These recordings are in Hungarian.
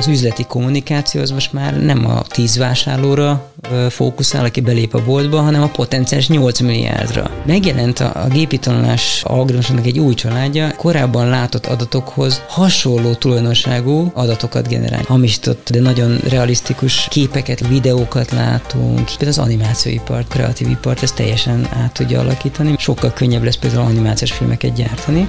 az üzleti kommunikáció az most már nem a 10 vásárlóra fókuszál, aki belép a boltba, hanem a potenciális 8 milliárdra. Megjelent a, a gépi algoritmusnak egy új családja, korábban látott adatokhoz hasonló tulajdonságú adatokat generál. Hamisított, de nagyon realisztikus képeket, videókat látunk. Például az animációipart, kreatív ipart, ezt teljesen át tudja alakítani. Sokkal könnyebb lesz például animációs filmeket gyártani.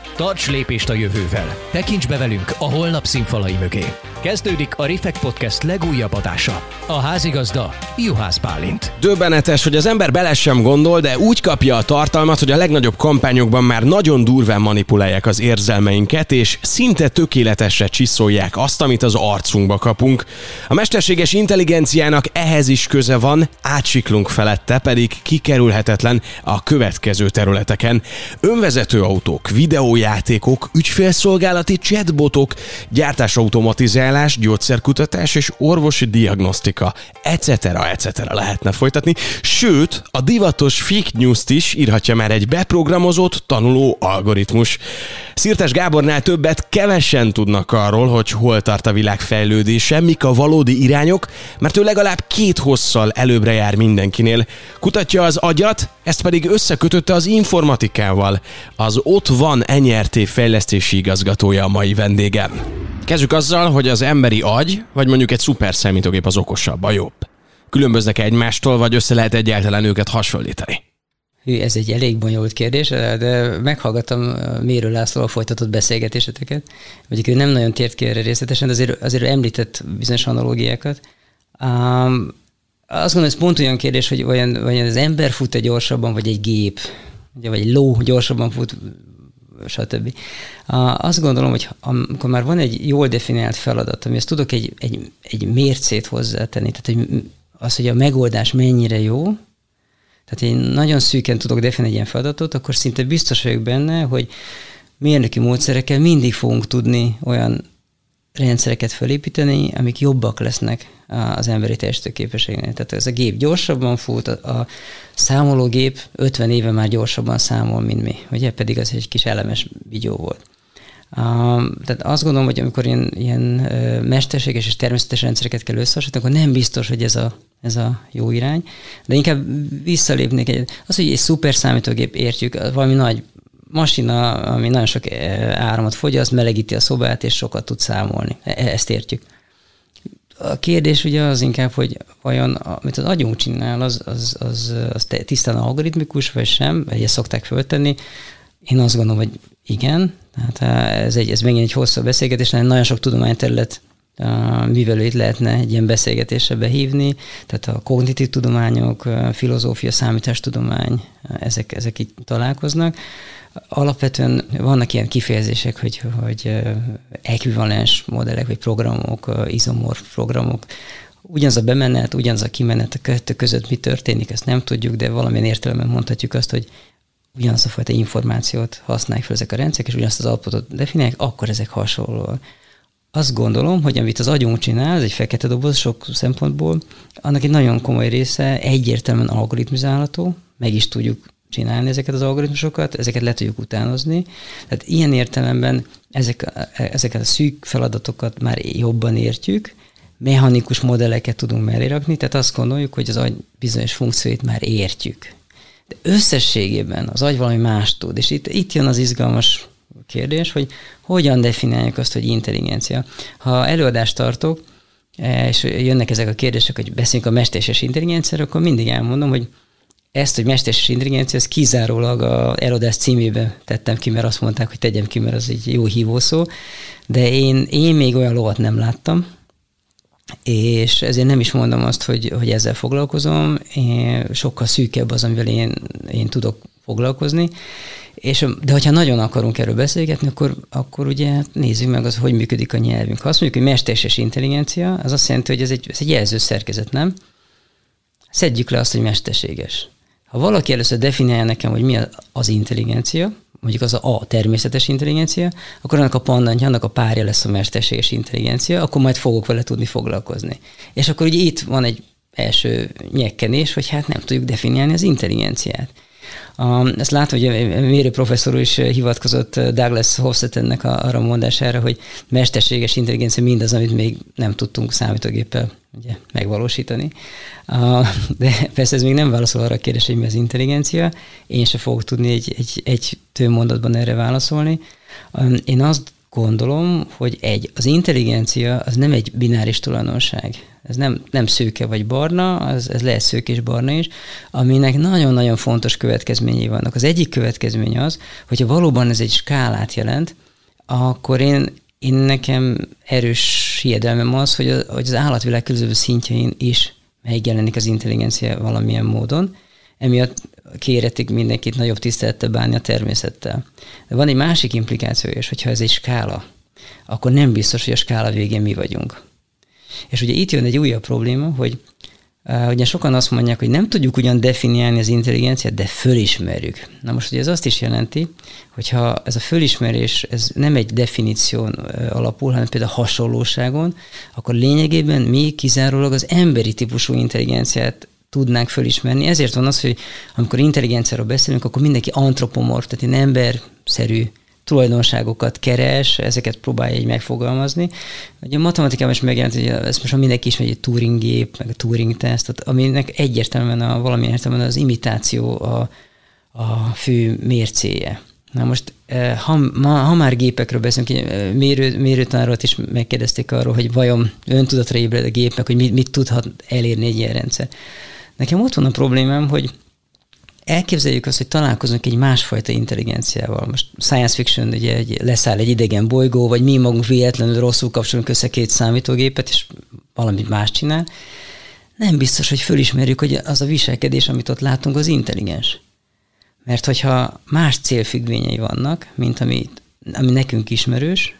Tarts lépést a jövővel! Tekints be velünk a holnap színfalai mögé! Kezdődik a Refekt Podcast legújabb adása. A házigazda Juhász Bálint. Döbbenetes, hogy az ember bele sem gondol, de úgy kapja a tartalmat, hogy a legnagyobb kampányokban már nagyon durván manipulálják az érzelmeinket, és szinte tökéletesre csiszolják azt, amit az arcunkba kapunk. A mesterséges intelligenciának ehhez is köze van, átsiklunk felette, pedig kikerülhetetlen a következő területeken. Önvezető autók, videójátékok, ügyfélszolgálati chatbotok, gyártás automatizál vizsgálás, gyógyszerkutatás és orvosi diagnosztika, etc. etc. lehetne folytatni. Sőt, a divatos fake news-t is írhatja már egy beprogramozott tanuló algoritmus. Szirtes Gábornál többet kevesen tudnak arról, hogy hol tart a világ fejlődése, mik a valódi irányok, mert ő legalább két hosszal előbbre jár mindenkinél. Kutatja az agyat, ezt pedig összekötötte az informatikával. Az ott van NRT fejlesztési igazgatója a mai vendégem. Kezdjük azzal, hogy az emberi agy, vagy mondjuk egy szuper számítógép az okosabb, a jobb. Különböznek egymástól, vagy össze lehet egyáltalán őket hasonlítani? Hű, ez egy elég bonyolult kérdés, de meghallgattam Mérő Lászlóval folytatott beszélgetéseteket. Mondjuk ő nem nagyon tért ki erre részletesen, de azért, azért említett bizonyos analógiákat. Um, azt gondolom, ez pont olyan kérdés, hogy vajon, vajon az ember fut-e gyorsabban, vagy egy gép, vagy egy ló gyorsabban fut, stb. Azt gondolom, hogy amikor már van egy jól definiált feladat, ezt tudok egy, egy, egy mércét hozzátenni, tehát hogy az, hogy a megoldás mennyire jó, tehát én nagyon szűken tudok definiálni egy ilyen feladatot, akkor szinte biztos vagyok benne, hogy mérnöki módszerekkel mindig fogunk tudni olyan rendszereket felépíteni, amik jobbak lesznek az emberi képességnél. Tehát ez a gép gyorsabban fut, a számológép 50 éve már gyorsabban számol, mint mi. Ugye pedig az egy kis elemes vigyó volt. Um, tehát azt gondolom, hogy amikor ilyen, ilyen mesterséges és természetes rendszereket kell összehasonlítani, akkor nem biztos, hogy ez a, ez a jó irány, de inkább visszalépnék egy, az, hogy egy szuper számítógép értjük, valami nagy masina, ami nagyon sok áramot fogyaszt, melegíti a szobát, és sokat tud számolni. E, ezt értjük. A kérdés ugye az inkább, hogy vajon amit az agyunk csinál, az, az, az, az tisztán algoritmikus, vagy sem, vagy ezt szokták föltenni. Én azt gondolom, hogy igen, tehát ez, egy, ez megint egy hosszabb beszélgetés, nagyon sok tudományterület művelőit lehetne egy ilyen beszélgetésre behívni, tehát a kognitív tudományok, filozófia, számítástudomány, ezek, ezek így találkoznak. Alapvetően vannak ilyen kifejezések, hogy, hogy ekvivalens modellek, vagy programok, izomorf programok, ugyanaz a bemenet, ugyanaz a kimenet a kettő között mi történik, ezt nem tudjuk, de valamilyen értelemben mondhatjuk azt, hogy ugyanazt a fajta információt használják fel ezek a rendszerek, és ugyanazt az alapot definiálják, akkor ezek hasonlóak. Azt gondolom, hogy amit az agyunk csinál, ez egy fekete doboz sok szempontból, annak egy nagyon komoly része egyértelműen algoritmizálható, meg is tudjuk csinálni ezeket az algoritmusokat, ezeket le tudjuk utánozni. Tehát ilyen értelemben ezek, ezeket a szűk feladatokat már jobban értjük, mechanikus modelleket tudunk mellé rakni, tehát azt gondoljuk, hogy az agy bizonyos funkcióit már értjük. De összességében az agy valami más tud, és itt, itt jön az izgalmas kérdés, hogy hogyan definiáljuk azt, hogy intelligencia. Ha előadást tartok, és jönnek ezek a kérdések, hogy beszéljünk a mesterséges intelligenciáról, akkor mindig elmondom, hogy ezt, hogy mesterséges intelligencia, ez kizárólag a eladás címébe tettem ki, mert azt mondták, hogy tegyem ki, mert az egy jó hívószó, de én, én még olyan lovat nem láttam, és ezért nem is mondom azt, hogy, hogy ezzel foglalkozom, én sokkal szűkebb az, amivel én, én tudok foglalkozni, és, de hogyha nagyon akarunk erről beszélgetni, akkor, akkor ugye nézzük meg az, hogy működik a nyelvünk. Ha azt mondjuk, hogy mesterséges intelligencia, az azt jelenti, hogy ez egy, ez egy jelző szerkezet, nem? Szedjük le azt, hogy mesterséges. Ha valaki először definiálja nekem, hogy mi az intelligencia, mondjuk az a, a természetes intelligencia, akkor annak a pandantja, annak a párja lesz a mesterséges intelligencia, akkor majd fogok vele tudni foglalkozni. És akkor ugye itt van egy első nyekkenés, hogy hát nem tudjuk definiálni az intelligenciát. A, ezt látom, hogy a mérő professzor is hivatkozott Douglas Hofstadternek arra mondására, hogy mesterséges intelligencia mindaz, amit még nem tudtunk számítógéppel ugye, megvalósítani. A, de persze ez még nem válaszol arra a kérdésre, hogy mi az intelligencia. Én se fogok tudni egy, egy, egy tő mondatban erre válaszolni. Én azt gondolom, hogy egy, az intelligencia az nem egy bináris tulajdonság ez nem, nem szőke vagy barna, az, ez lehet szőke és barna is, aminek nagyon-nagyon fontos következményei vannak. Az egyik következmény az, hogyha valóban ez egy skálát jelent, akkor én, én nekem erős hiedelmem az, hogy, a, hogy az állatvilág különböző szintjein is megjelenik az intelligencia valamilyen módon. Emiatt kéretik mindenkit nagyobb tisztelettel bánni a természettel. De van egy másik implikáció is, hogyha ez egy skála, akkor nem biztos, hogy a skála végén mi vagyunk. És ugye itt jön egy újabb probléma, hogy ugye sokan azt mondják, hogy nem tudjuk ugyan definiálni az intelligenciát, de fölismerjük. Na most ugye ez azt is jelenti, hogyha ez a fölismerés ez nem egy definíción alapul, hanem például hasonlóságon, akkor lényegében mi kizárólag az emberi típusú intelligenciát tudnánk fölismerni. Ezért van az, hogy amikor intelligenciáról beszélünk, akkor mindenki antropomorf, tehát egy emberszerű tulajdonságokat keres, ezeket próbálja így megfogalmazni. Ugye a matematikában is megjelent, hogy ezt most mindenki ismeri, egy Turing gép, meg a Turing teszt, aminek egyértelműen a, valamilyen értelemben az imitáció a, a fő mércéje. Na most, eh, ha, ma, ha már gépekről beszélünk, eh, mérő, mérőtanárról is megkérdezték arról, hogy vajon öntudatra ébred a gépnek, hogy mit, mit tudhat elérni egy ilyen rendszer. Nekem ott van a problémám, hogy elképzeljük azt, hogy találkozunk egy másfajta intelligenciával. Most science fiction, ugye egy, leszáll egy idegen bolygó, vagy mi magunk véletlenül rosszul kapcsolunk össze két számítógépet, és valamit más csinál. Nem biztos, hogy fölismerjük, hogy az a viselkedés, amit ott látunk, az intelligens. Mert hogyha más célfüggvényei vannak, mint ami, ami nekünk ismerős,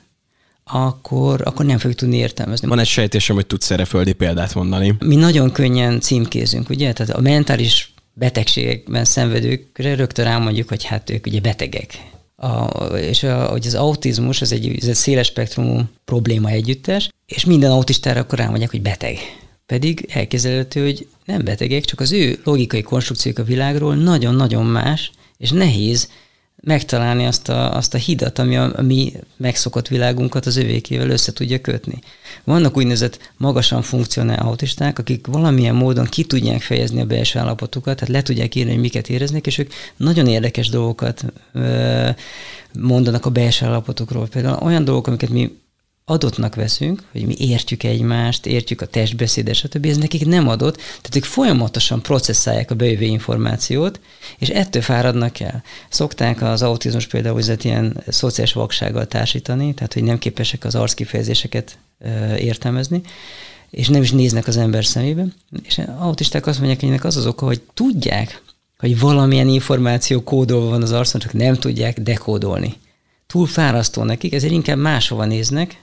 akkor, akkor nem fogjuk tudni értelmezni. Van egy sejtésem, hogy tudsz erre földi példát mondani. Mi nagyon könnyen címkézünk, ugye? Tehát a mentális betegségekben szenvedőkre rögtön elmondjuk, hogy hát ők ugye betegek. A, és a, hogy az autizmus az egy, ez egy széles spektrumú probléma együttes, és minden autistára akkor rámondják, hogy beteg. Pedig elképzelhető, hogy nem betegek, csak az ő logikai konstrukciók a világról nagyon-nagyon más, és nehéz megtalálni azt a, azt a hidat, ami a, a mi megszokott világunkat az övékével össze tudja kötni. Vannak úgynevezett magasan funkcionál autisták, akik valamilyen módon ki tudják fejezni a belső állapotukat, tehát le tudják írni, hogy miket éreznek, és ők nagyon érdekes dolgokat ö, mondanak a belső állapotukról. Például olyan dolgok, amiket mi adottnak veszünk, hogy mi értjük egymást, értjük a testbeszédet, stb. Ez nekik nem adott, tehát ők folyamatosan processzálják a bejövő információt, és ettől fáradnak el. Szokták az autizmus például hogy ilyen szociális vaksággal társítani, tehát hogy nem képesek az arckifejezéseket értelmezni, és nem is néznek az ember szemébe. És autisták azt mondják, hogy ennek az az oka, hogy tudják, hogy valamilyen információ kódolva van az arcon, csak nem tudják dekódolni. Túl fárasztó nekik, ezért inkább máshova néznek,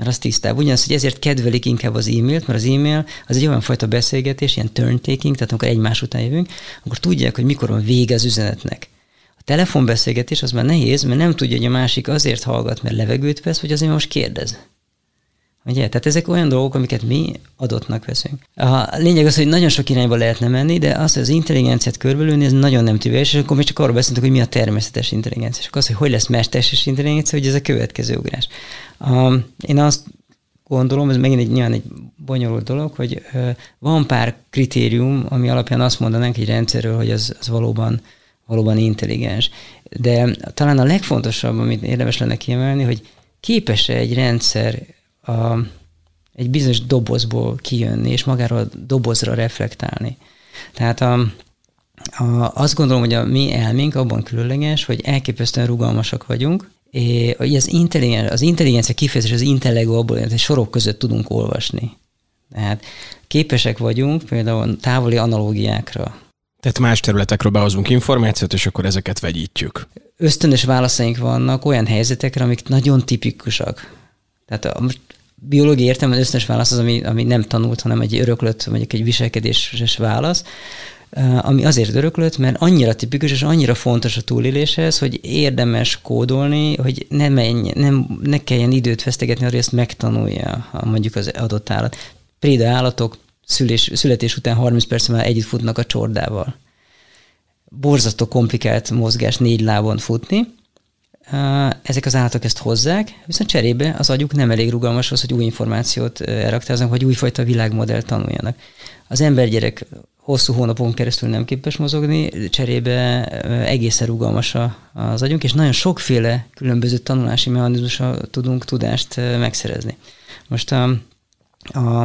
mert az tisztább. Ugyanaz, hogy ezért kedvelik inkább az e-mailt, mert az e-mail az egy olyan fajta beszélgetés, ilyen turn taking, tehát amikor egymás után jövünk, akkor tudják, hogy mikor van vége az üzenetnek. A telefonbeszélgetés az már nehéz, mert nem tudja, hogy a másik azért hallgat, mert levegőt vesz, vagy azért most kérdez. Ugye? Tehát ezek olyan dolgok, amiket mi adottnak veszünk. A lényeg az, hogy nagyon sok irányba lehetne menni, de az, hogy az intelligenciát körbelülni, ez nagyon nem tűvés, és akkor mi csak arról beszéltünk, hogy mi a természetes intelligencia. És akkor az, hogy hogy lesz mesterséges intelligencia, hogy ez a következő ugrás. A, én azt gondolom, ez megint egy nyilván egy bonyolult dolog, hogy van pár kritérium, ami alapján azt mondanánk egy rendszerről, hogy az, az valóban, valóban intelligens. De talán a legfontosabb, amit érdemes lenne kiemelni, hogy képes-e egy rendszer a, egy bizonyos dobozból kijönni, és magáról a dobozra reflektálni. Tehát a, a, azt gondolom, hogy a mi elménk abban különleges, hogy elképesztően rugalmasak vagyunk, és az, intelligens, az intelligencia kifejezés az intellego abból, hogy sorok között tudunk olvasni. Tehát képesek vagyunk például távoli analógiákra. Tehát más területekről behozunk információt, és akkor ezeket vegyítjük. Ösztönös válaszaink vannak olyan helyzetekre, amik nagyon tipikusak. Tehát most biológiai értelemben ösztönös válasz az, ami, ami nem tanult, hanem egy öröklött, mondjuk egy viselkedéses válasz. ami azért öröklött, mert annyira tipikus és annyira fontos a túléléshez, hogy érdemes kódolni, hogy ne, menj, nem, ne kelljen időt vesztegetni hogy ezt megtanulja mondjuk az adott állat. Préda állatok szülés, születés után 30 perc már együtt futnak a csordával. Borzasztó komplikált mozgás négy lábon futni, ezek az állatok ezt hozzák, viszont cserébe az agyuk nem elég rugalmas ahhoz, hogy új információt elraktároznak, vagy újfajta világmodellt tanuljanak. Az embergyerek hosszú hónapon keresztül nem képes mozogni, cserébe egészen rugalmas az agyunk, és nagyon sokféle különböző tanulási mechanizmusra tudunk tudást megszerezni. Most a, a,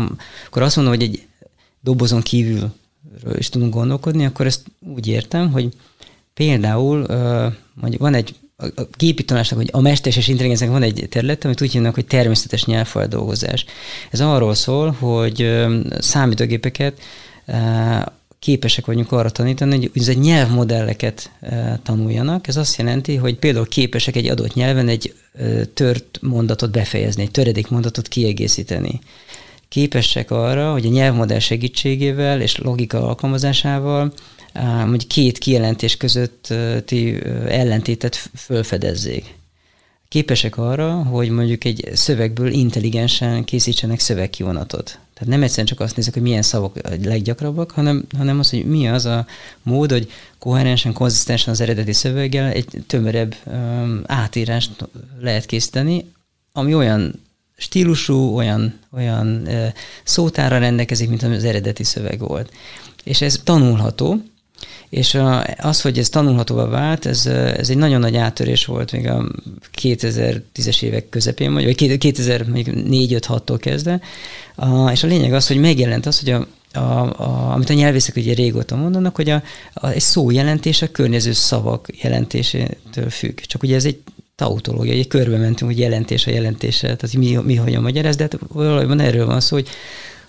akkor azt mondom, hogy egy dobozon kívül is tudunk gondolkodni, akkor ezt úgy értem, hogy például mondjuk van egy a gépi tanulásnak, hogy a mesterséges intelligenciának van egy terület, amit úgy hívnak, hogy természetes nyelvfeldolgozás. Ez arról szól, hogy számítógépeket képesek vagyunk arra tanítani, hogy úgynevezett nyelvmodelleket tanuljanak. Ez azt jelenti, hogy például képesek egy adott nyelven egy tört mondatot befejezni, egy töredék mondatot kiegészíteni. Képesek arra, hogy a nyelvmodell segítségével és logika alkalmazásával mondjuk két kijelentés közötti ellentétet fölfedezzék. Képesek arra, hogy mondjuk egy szövegből intelligensen készítsenek szövegkivonatot. Tehát nem egyszerűen csak azt nézek, hogy milyen szavak a leggyakrabbak, hanem, hanem az, hogy mi az a mód, hogy koherensen, konzisztensen az eredeti szöveggel egy tömörebb um, átírást lehet készíteni, ami olyan stílusú, olyan, olyan uh, szótára rendelkezik, mint az eredeti szöveg volt. És ez tanulható, és az, hogy ez tanulhatóvá vált, ez, ez egy nagyon nagy áttörés volt még a 2010-es évek közepén, vagy 2004-5-6-tól kezdve. És a lényeg az, hogy megjelent az, hogy a, a, a, amit a nyelvészek ugye régóta mondanak, hogy a, a, egy szó jelentése a környező szavak jelentésétől függ. Csak ugye ez egy tautológia, egy körbe mentünk, hogy jelentés a jelentése, tehát mi, mi hogyan magyaráz, de hát valójában erről van szó, hogy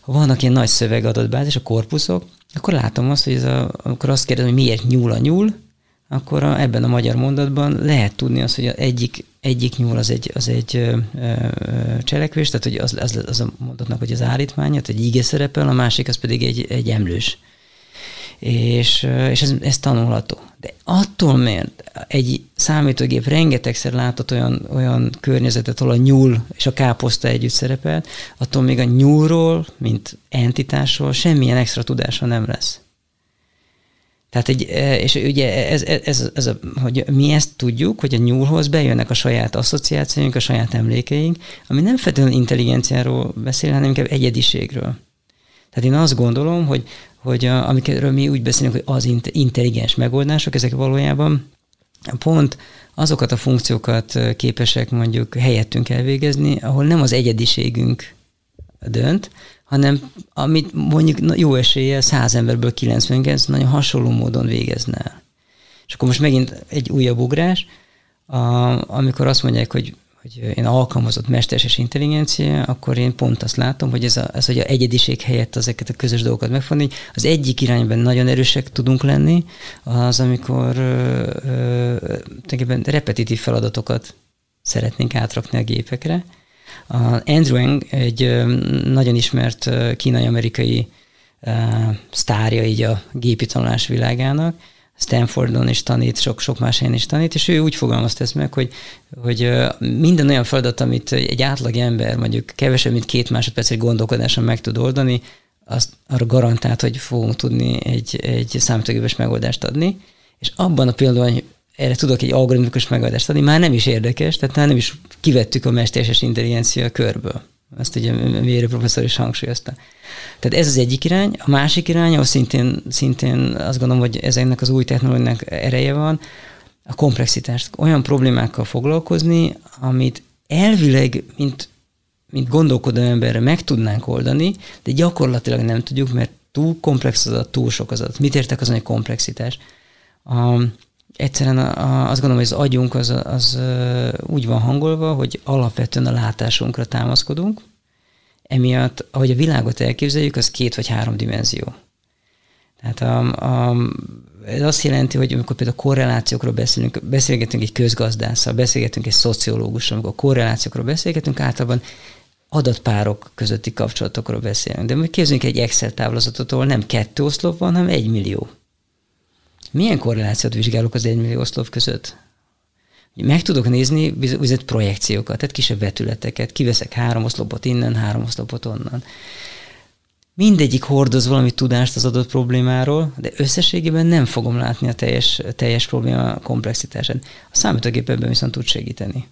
vannak ilyen nagy szövegadatbázis, a korpuszok, akkor látom azt, hogy ez a, amikor azt kérdezem, hogy miért nyúl a nyúl, akkor a, ebben a magyar mondatban lehet tudni azt, hogy egyik, egyik nyúl az egy, az egy ö, ö, cselekvés, tehát hogy az, az, az a mondatnak, hogy az állítmánya, tehát egy íge szerepel, a másik az pedig egy, egy emlős és, és ez, ez tanulható. De attól, mert egy számítógép rengetegszer látott olyan, olyan környezetet, ahol a nyúl és a káposzta együtt szerepelt, attól még a nyúlról, mint entitásról semmilyen extra tudása nem lesz. Tehát egy, és ugye ez, ez, ez a, hogy mi ezt tudjuk, hogy a nyúlhoz bejönnek a saját asszociációink, a saját emlékeink, ami nem feltétlenül intelligenciáról beszél, hanem inkább egyediségről. Tehát én azt gondolom, hogy hogy a, amikről mi úgy beszélünk, hogy az intelligens megoldások, ezek valójában pont azokat a funkciókat képesek mondjuk helyettünk elvégezni, ahol nem az egyediségünk dönt, hanem amit mondjuk jó eséllyel száz emberből 99 nagyon hasonló módon végezne. És akkor most megint egy újabb ugrás, a, amikor azt mondják, hogy hogy én alkalmazott mesterséges intelligencia, akkor én pont azt látom, hogy ez, a, ez hogy a egyediség helyett ezeket a közös dolgokat megfogni. Az egyik irányban nagyon erősek tudunk lenni, az amikor ö, ö, repetitív feladatokat szeretnénk átrakni a gépekre. A Andrew Ng egy ö, nagyon ismert kínai-amerikai sztárja így a gépi tanulás világának, Stanfordon is tanít, sok-sok más helyen is tanít, és ő úgy fogalmazta ezt meg, hogy, hogy minden olyan feladat, amit egy átlag ember mondjuk kevesebb, mint két másodperc gondolkodáson meg tud oldani, azt arra garantált, hogy fogunk tudni egy, egy számítógépes megoldást adni, és abban a pillanatban, hogy erre tudok egy algoritmikus megoldást adni, már nem is érdekes, tehát már nem is kivettük a mesterséges intelligencia körből. Ezt ugye mérő professzor is hangsúlyozta. Tehát ez az egyik irány. A másik irány, ahol szintén, szintén azt gondolom, hogy ezeknek az új technológiának ereje van, a komplexitást. Olyan problémákkal foglalkozni, amit elvileg, mint, mint gondolkodó emberre meg tudnánk oldani, de gyakorlatilag nem tudjuk, mert túl komplex az adat, túl sok az adat. Mit értek azon, hogy komplexitás? A, egyszerűen azt gondolom, hogy az agyunk az, az úgy van hangolva, hogy alapvetően a látásunkra támaszkodunk, emiatt, ahogy a világot elképzeljük, az két vagy három dimenzió. Tehát a, a, ez azt jelenti, hogy amikor például korrelációkról beszélünk, beszélgetünk egy közgazdásszal, beszélgetünk egy szociológussal, amikor korrelációkról beszélgetünk, általában adatpárok közötti kapcsolatokról beszélünk. De most képzeljünk egy Excel táblázatot, ahol nem kettő oszlop van, hanem egy millió Milyen korrelációt vizsgálok az egymillió oszlop között? Meg tudok nézni bizonyos projekciókat, tehát kisebb vetületeket, kiveszek három oszlopot innen, három oszlopot onnan. Mindegyik hordoz valami tudást az adott problémáról, de összességében nem fogom látni a teljes, teljes probléma komplexitását. A számítógép ebben viszont tud segíteni.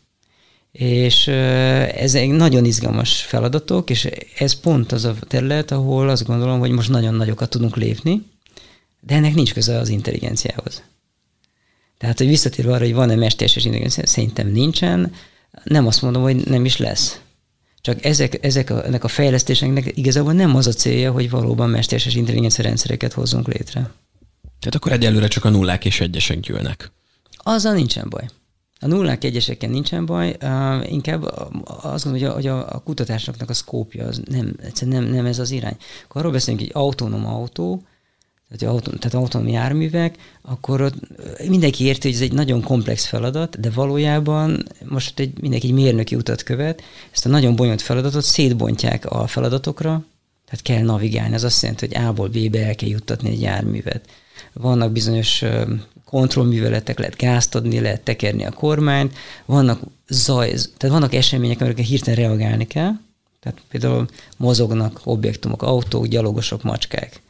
És ezek nagyon izgalmas feladatok, és ez pont az a terület, ahol azt gondolom, hogy most nagyon nagyokat tudunk lépni, de ennek nincs köze az intelligenciához. Tehát, hogy visszatérve arra, hogy van-e mesterséges intelligencia, szerintem nincsen, nem azt mondom, hogy nem is lesz. Csak ezek, ezek a, ennek a fejlesztéseknek igazából nem az a célja, hogy valóban mesterséges intelligencia rendszereket hozzunk létre. Tehát akkor egyelőre csak a nullák és egyesek gyűlnek. Azzal nincsen baj. A nullák egyeseken nincsen baj, uh, inkább azt gondolom, hogy a, hogy a, a kutatásoknak a szkópja az nem, nem, nem ez az irány. Akkor arról beszélünk, hogy autonóm autó, tehát, autó, tehát autonóm járművek, akkor ott mindenki érti, hogy ez egy nagyon komplex feladat, de valójában most egy, mindenki egy mérnöki utat követ, ezt a nagyon bonyolult feladatot szétbontják a feladatokra, tehát kell navigálni, az azt jelenti, hogy A-ból B-be el kell juttatni egy járművet. Vannak bizonyos kontrollműveletek, lehet gázt adni, lehet tekerni a kormányt, vannak zaj, tehát vannak események, amikre hirtelen reagálni kell, tehát például mozognak objektumok, autók, gyalogosok, macskák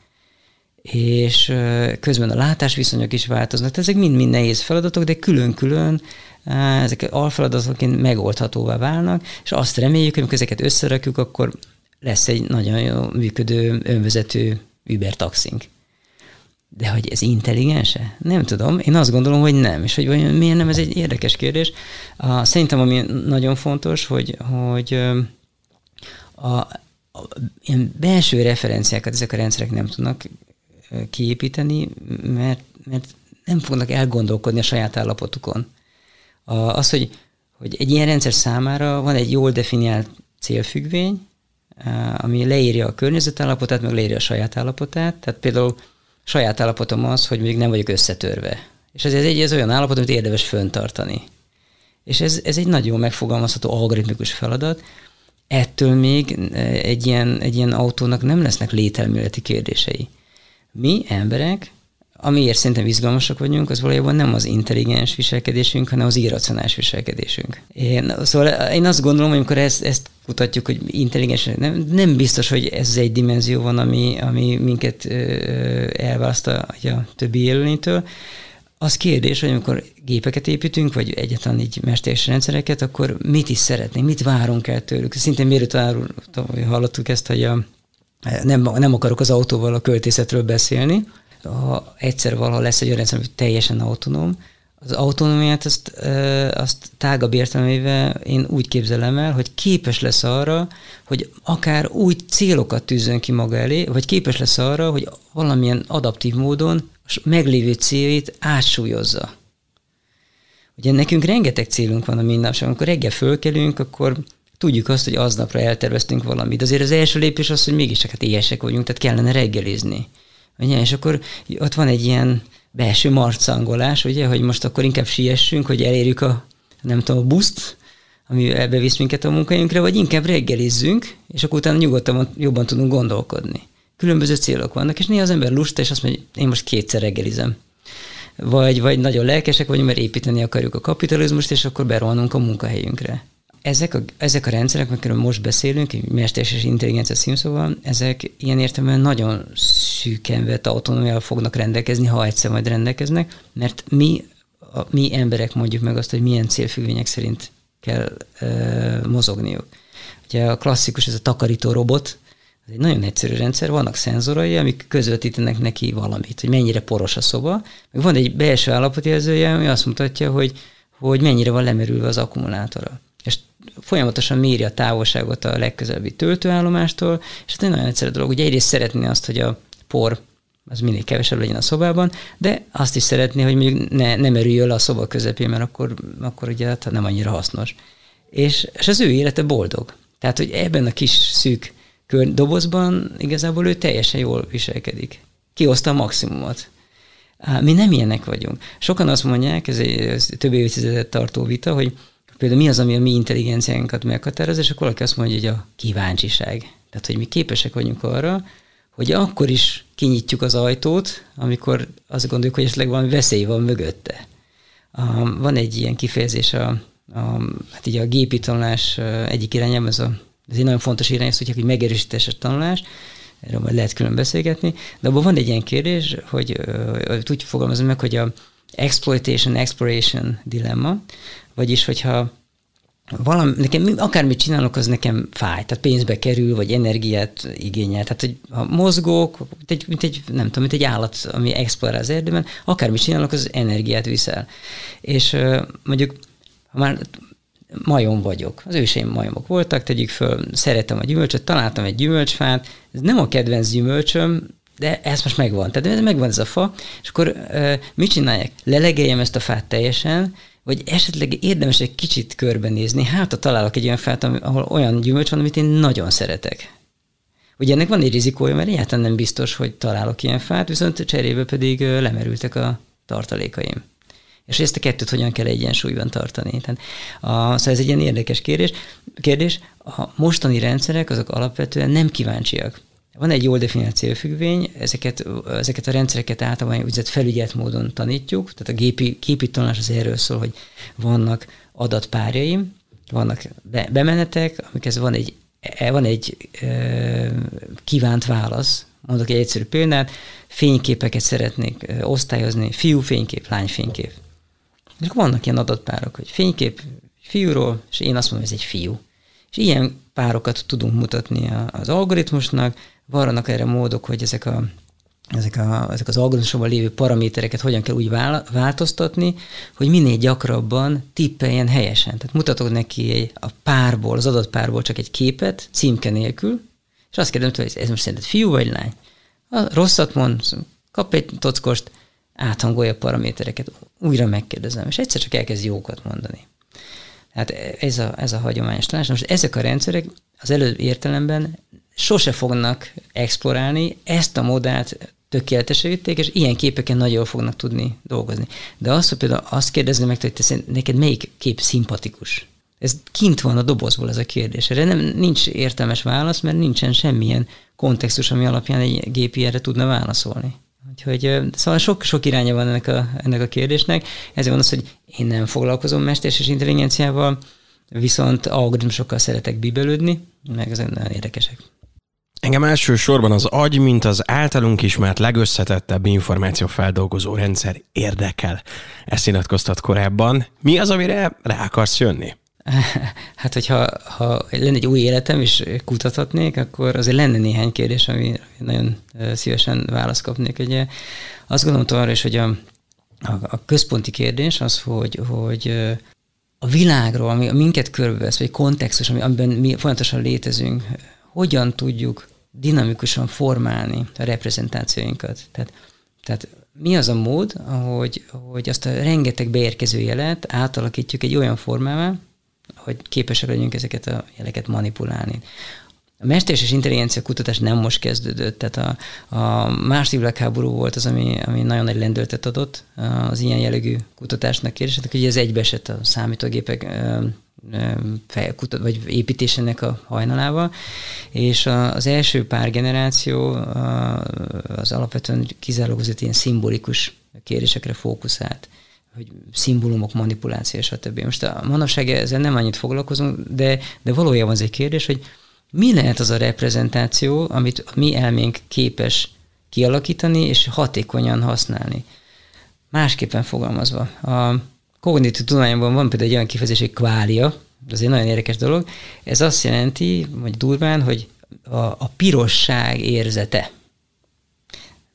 és közben a látásviszonyok is változnak. Ezek mind-mind nehéz feladatok, de külön-külön ezek alfeladatok megoldhatóvá válnak, és azt reméljük, hogy amikor ezeket összerakjuk, akkor lesz egy nagyon jó működő, önvezető Uber taxink. De hogy ez intelligense? Nem tudom. Én azt gondolom, hogy nem. És hogy miért nem, ez egy érdekes kérdés. A, szerintem ami nagyon fontos, hogy, hogy a, a, ilyen belső referenciákat ezek a rendszerek nem tudnak kiépíteni, mert, mert nem fognak elgondolkodni a saját állapotukon. A, az, hogy, hogy egy ilyen rendszer számára van egy jól definiált célfüggvény, ami leírja a környezetállapotát, meg leírja a saját állapotát. Tehát például saját állapotom az, hogy még nem vagyok összetörve. És ez egy ez olyan állapot, amit érdemes föntartani. És ez, ez egy nagyon megfogalmazható algoritmikus feladat. Ettől még egy ilyen, egy ilyen autónak nem lesznek lételméleti kérdései. Mi emberek, amiért szerintem izgalmasak vagyunk, az valójában nem az intelligens viselkedésünk, hanem az irracionális viselkedésünk. Én, szóval én azt gondolom, hogy amikor ezt, ezt kutatjuk, hogy intelligens, nem, nem biztos, hogy ez egy dimenzió van, ami, ami minket elválaszt a, többi élőlétől. Az kérdés, hogy amikor gépeket építünk, vagy egyáltalán így mesterséges rendszereket, akkor mit is szeretnénk, mit várunk el tőlük. Szintén miért hallottuk ezt, hogy a nem, nem akarok az autóval a költészetről beszélni. Ha egyszer valaha lesz egy olyan rendszer, hogy teljesen autonóm, az autonómiát azt, azt tágabb értelmével én úgy képzelem el, hogy képes lesz arra, hogy akár új célokat tűzön ki maga elé, vagy képes lesz arra, hogy valamilyen adaptív módon a meglévő céljét átsúlyozza. Ugye nekünk rengeteg célunk van a mindennapságban, amikor reggel fölkelünk, akkor tudjuk azt, hogy aznapra elterveztünk valamit. Azért az első lépés az, hogy mégiscsak hát éhesek vagyunk, tehát kellene reggelizni. Ugye? És akkor ott van egy ilyen belső marcangolás, ugye, hogy most akkor inkább siessünk, hogy elérjük a, nem tudom, a buszt, ami visz minket a munkahelyünkre, vagy inkább reggelizzünk, és akkor utána nyugodtan jobban tudunk gondolkodni. Különböző célok vannak, és néha az ember lusta, és azt mondja, hogy én most kétszer reggelizem. Vagy, vagy nagyon lelkesek vagyunk, mert építeni akarjuk a kapitalizmust, és akkor berohanunk a munkahelyünkre ezek a, ezek a rendszerek, amikről most beszélünk, mesterséges intelligencia színszóval, ezek ilyen értelemben nagyon szűken vett autonómiával fognak rendelkezni, ha egyszer majd rendelkeznek, mert mi, a, mi emberek mondjuk meg azt, hogy milyen célfüggvények szerint kell e, mozogniuk. Ugye a klasszikus, ez a takarító robot, ez egy nagyon egyszerű rendszer, vannak szenzorai, amik közvetítenek neki valamit, hogy mennyire poros a szoba, meg van egy belső állapotjelzője, ami azt mutatja, hogy, hogy mennyire van lemerülve az akkumulátora folyamatosan méri a távolságot a legközelebbi töltőállomástól, és ez egy nagyon egyszerű dolog. Ugye egyrészt szeretné azt, hogy a por az minél kevesebb legyen a szobában, de azt is szeretné, hogy mondjuk ne, ne merüljön le a szoba közepén, mert akkor, akkor ugye hát nem annyira hasznos. És, és az ő élete boldog. Tehát, hogy ebben a kis szűk kör dobozban igazából ő teljesen jól viselkedik. Kihozta a maximumot. Mi nem ilyenek vagyunk. Sokan azt mondják, ez egy ez több évtizedet tartó vita, hogy például mi az, ami a mi intelligenciánkat meghatároz, és akkor valaki azt mondja, hogy a kíváncsiság. Tehát, hogy mi képesek vagyunk arra, hogy akkor is kinyitjuk az ajtót, amikor azt gondoljuk, hogy esetleg valami veszély van mögötte. Van egy ilyen kifejezés, a, a, hát így a gépi tanulás egyik irányában, ez, a, ez egy nagyon fontos irány, ezt hogy megerősítés a tanulás, erről majd lehet külön beszélgetni, de abban van egy ilyen kérdés, hogy úgy fogalmazom meg, hogy a exploitation, exploration dilemma, vagyis hogyha valami, nekem akármit csinálok, az nekem fáj, tehát pénzbe kerül, vagy energiát igényel. Tehát, hogy ha mozgok, mint egy, mint egy nem tudom, mint egy állat, ami explorál az erdőben, akármit csinálok, az energiát viszel. És mondjuk, ha már majom vagyok, az őseim majomok voltak, tegyük föl, szeretem a gyümölcsöt, találtam egy gyümölcsfát, ez nem a kedvenc gyümölcsöm, de ez most megvan. Tehát megvan ez a fa, és akkor mit csinálják? Lelegeljem ezt a fát teljesen, vagy esetleg érdemes egy kicsit körbenézni, hát ha találok egy olyan fát, ahol olyan gyümölcs van, amit én nagyon szeretek. Ugye ennek van egy rizikója, mert egyáltalán nem biztos, hogy találok ilyen fát, viszont cserébe pedig lemerültek a tartalékaim. És ezt a kettőt hogyan kell egyensúlyban tartani. Tehát a, szóval ez egy ilyen érdekes kérdés. kérdés. A mostani rendszerek azok alapvetően nem kíváncsiak van egy jól definiált célfüggvény, ezeket, ezeket a rendszereket általában úgynevezett felügyelt módon tanítjuk, tehát a gépi, gépi tanulás az erről szól, hogy vannak adatpárjaim, vannak be, bemenetek, amikhez van egy, e, van egy e, kívánt válasz. Mondok egy egyszerű példát, fényképeket szeretnék osztályozni, fiú fénykép, lány fénykép. És vannak ilyen adatpárok, hogy fénykép fiúról, és én azt mondom, hogy ez egy fiú. És ilyen párokat tudunk mutatni az algoritmusnak, vannak erre módok, hogy ezek a ezek, a, ezek az algoritmusokban lévő paramétereket hogyan kell úgy változtatni, hogy minél gyakrabban tippeljen helyesen. Tehát mutatok neki egy, a párból, az adott párból csak egy képet, címke nélkül, és azt kérdezem, hogy ez most szerinted fiú vagy lány? A rosszat mond, kap egy tockost, áthangolja a paramétereket, újra megkérdezem, és egyszer csak elkezd jókat mondani. Hát ez a, ez a hagyományos tanás. Most ezek a rendszerek az előbb értelemben sose fognak explorálni, ezt a modellt tökéletesíték, és ilyen képeken nagyon fognak tudni dolgozni. De azt, hogy például azt kérdezni meg, hogy te neked melyik kép szimpatikus? Ez kint van a dobozból ez a kérdés. Erre nem, nincs értelmes válasz, mert nincsen semmilyen kontextus, ami alapján egy gép erre tudna válaszolni. Úgyhogy szóval sok-sok iránya van ennek a, ennek a kérdésnek. Ezért van az, hogy én nem foglalkozom mesterséges intelligenciával, viszont algoritmusokkal szeretek bibelődni, meg ezek nagyon érdekesek. Engem elsősorban az agy, mint az általunk ismert legösszetettebb információfeldolgozó rendszer érdekel. Ezt nyilatkoztat korábban. Mi az, amire rá akarsz jönni? Hát, hogyha ha lenne egy új életem, és kutathatnék, akkor azért lenne néhány kérdés, ami nagyon szívesen választ kapnék. Ugye azt gondolom arra is, hogy a, a, a központi kérdés az, hogy, hogy a világról, ami minket körbevesz, vagy kontextus, ami, amiben mi folyamatosan létezünk, hogyan tudjuk dinamikusan formálni a reprezentációinkat. Tehát, tehát mi az a mód, hogy, hogy azt a rengeteg beérkező jelet átalakítjuk egy olyan formává, hogy képesek legyünk ezeket a jeleket manipulálni. A mesterséges intelligencia kutatás nem most kezdődött, tehát a, a második világháború volt az, ami, ami nagyon nagy lendületet adott az ilyen jellegű kutatásnak kérdésnek, hogy ez egybeesett a számítógépek felkutat, vagy építésének a hajnalával, és az első pár generáció az alapvetően kizárólag az ilyen szimbolikus kérdésekre fókuszált hogy szimbólumok manipuláció, stb. Most a manapság ezzel nem annyit foglalkozunk, de, de valójában az egy kérdés, hogy mi lehet az a reprezentáció, amit a mi elménk képes kialakítani és hatékonyan használni. Másképpen fogalmazva, a kognitív tudományban van például egy olyan kifejezés, hogy kvália, ez egy nagyon érdekes dolog. Ez azt jelenti, vagy durván, hogy a, a pirosság érzete.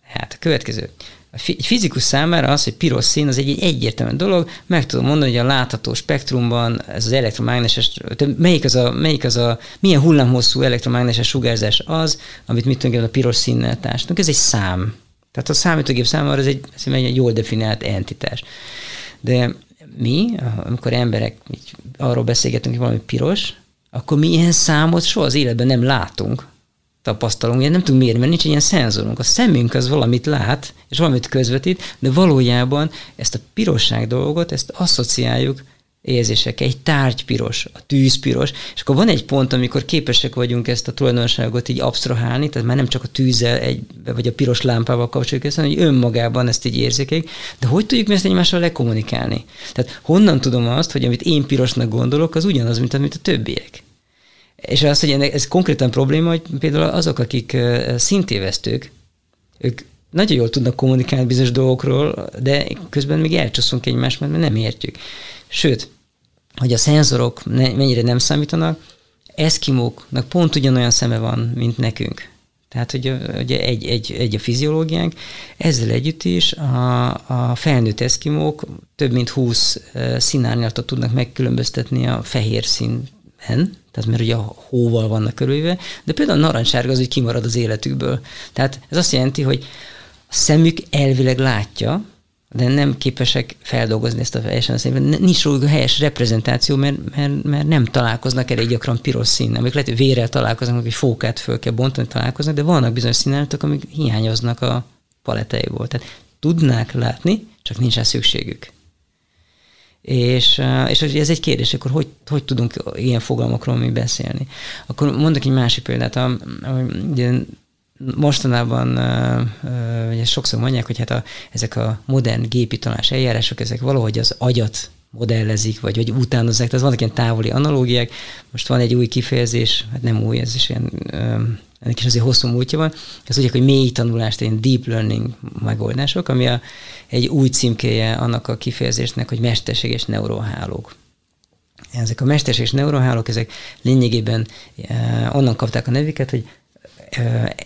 Hát a következő. Egy fizikus számára az, hogy piros szín, az egy, egy egyértelmű dolog. Meg tudom mondani, hogy a látható spektrumban ez az elektromágneses, melyik az a, melyik az a, milyen hullámhosszú elektromágneses sugárzás az, amit mit tudunk a piros színnel társítunk. Ez egy szám. Tehát a számítógép számára ez egy, ez egy jól definiált entitás. De mi, amikor emberek így arról beszélgetünk, hogy valami piros, akkor mi ilyen számot soha az életben nem látunk, tapasztalunk, nem tudunk mérni, mert nincs ilyen szenzorunk. A szemünk az valamit lát, és valamit közvetít, de valójában ezt a pirosság dolgot, ezt asszociáljuk érzések. Egy tárgy piros, a tűz piros, és akkor van egy pont, amikor képesek vagyunk ezt a tulajdonságot így absztrahálni, tehát már nem csak a tűzzel egy, vagy a piros lámpával kapcsoljuk ezt, hanem hogy önmagában ezt így érzékeljük, de hogy tudjuk mi ezt egymással lekommunikálni? Tehát honnan tudom azt, hogy amit én pirosnak gondolok, az ugyanaz, mint amit a többiek? És az, hogy ez konkrétan probléma, hogy például azok, akik szintévesztők, ők nagyon jól tudnak kommunikálni bizonyos dolgokról, de közben még elcsúszunk egymást, mert nem értjük. Sőt, hogy a szenzorok mennyire nem számítanak, eszkimóknak pont ugyanolyan szeme van, mint nekünk. Tehát, hogy ugye egy, egy, egy a fiziológiánk, ezzel együtt is a, a felnőtt eszkimók több mint 20 színárnyalatot tudnak megkülönböztetni a fehér színben, tehát mert ugye a hóval vannak körülve, de például a narancssárga az, hogy kimarad az életükből. Tehát ez azt jelenti, hogy a szemük elvileg látja, de nem képesek feldolgozni ezt a teljesen szépen. Nincs róluk a helyes reprezentáció, mert, mert, mert nem találkoznak elég gyakran piros színnel. Még lehet, hogy vérrel találkoznak, hogy fókát föl kell bontani, találkoznak, de vannak bizonyos színálatok, amik hiányoznak a paleteiból. Tehát tudnák látni, csak nincs rá szükségük. És, és ez egy kérdés, akkor hogy, hogy tudunk ilyen fogalmakról mi beszélni? Akkor mondok egy másik példát. A, a, ugye mostanában uh, ugye sokszor mondják, hogy hát a, ezek a modern gépi tanulás eljárások, ezek valahogy az agyat modellezik, vagy hogy utánozzák, tehát vannak ilyen távoli analógiák. Most van egy új kifejezés, hát nem új, ez is ilyen, ennek is azért hosszú múltja van, ez ugye, hogy mély tanulást, ilyen deep learning megoldások, ami a, egy új címkéje annak a kifejezésnek, hogy mesterséges neurohálók. Ezek a mesterséges neurohálók, ezek lényegében onnan kapták a nevüket, hogy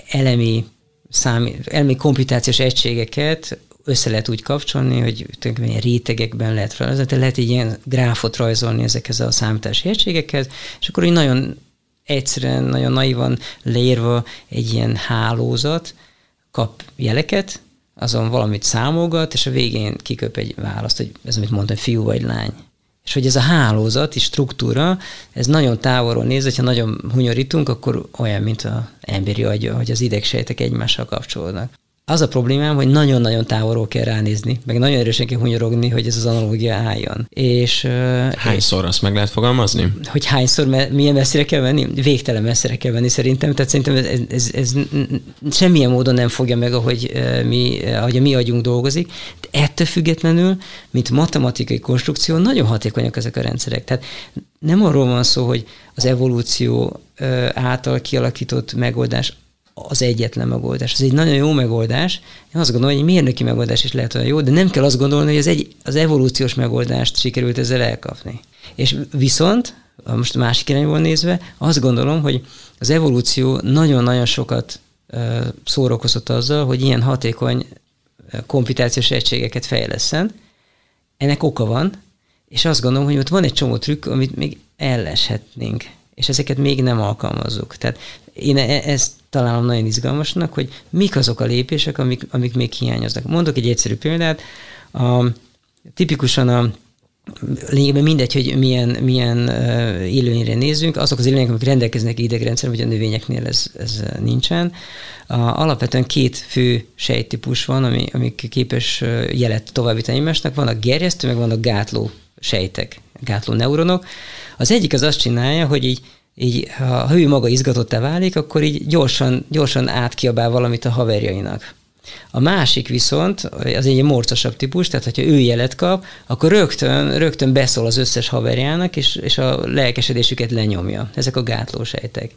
elemi, szám, elemi komputációs egységeket össze lehet úgy kapcsolni, hogy tulajdonképpen rétegekben lehet fel, tehát lehet egy ilyen gráfot rajzolni ezekhez a számítási egységekhez, és akkor így nagyon egyszerűen, nagyon naivan leírva egy ilyen hálózat kap jeleket, azon valamit számolgat, és a végén kiköp egy választ, hogy ez, amit mondtam, fiú vagy lány. És hogy ez a hálózati struktúra, ez nagyon távolról néz, hogyha nagyon hunyorítunk, akkor olyan, mint az emberi agy, hogy az idegsejtek egymással kapcsolódnak. Az a problémám, hogy nagyon-nagyon távolról kell ránézni, meg nagyon erősen kell hunyorogni, hogy ez az analógia álljon. És, hányszor azt meg lehet fogalmazni? Hogy hányszor, milyen messzire kell venni? Végtelen messzire kell venni szerintem. Tehát szerintem ez, ez, ez semmilyen módon nem fogja meg, ahogy mi, ahogy a mi agyunk dolgozik. De ettől függetlenül, mint matematikai konstrukció, nagyon hatékonyak ezek a rendszerek. Tehát nem arról van szó, hogy az evolúció által kialakított megoldás az egyetlen megoldás. Ez egy nagyon jó megoldás. Én azt gondolom, hogy egy mérnöki megoldás is lehet olyan jó, de nem kell azt gondolni, hogy az, egy, az evolúciós megoldást sikerült ezzel elkapni. És viszont, most a másik irányból nézve, azt gondolom, hogy az evolúció nagyon-nagyon sokat szórakozott azzal, hogy ilyen hatékony komputációs egységeket fejleszen. Ennek oka van, és azt gondolom, hogy ott van egy csomó trükk, amit még elleshetnénk, és ezeket még nem alkalmazzuk. Tehát én e-, ezt találom nagyon izgalmasnak, hogy mik azok a lépések, amik, amik még hiányoznak. Mondok egy egyszerű példát. A, tipikusan a lényegében mindegy, hogy milyen, milyen uh, élőlényre nézzünk, azok az élőlények, amik rendelkeznek idegrendszer, vagy a növényeknél ez, ez nincsen. A, alapvetően két fő sejttípus van, ami, amik képes jelet továbbítani egymásnak. Vannak gerjesztő, meg vannak gátló sejtek, gátló neuronok. Az egyik az azt csinálja, hogy így így ha ő maga izgatottá válik, akkor így gyorsan, gyorsan átkiabál valamit a haverjainak. A másik viszont, az egy morcosabb típus, tehát hogyha ő jelet kap, akkor rögtön, rögtön beszól az összes haverjának, és, és a lelkesedésüket lenyomja. Ezek a gátlósejtek.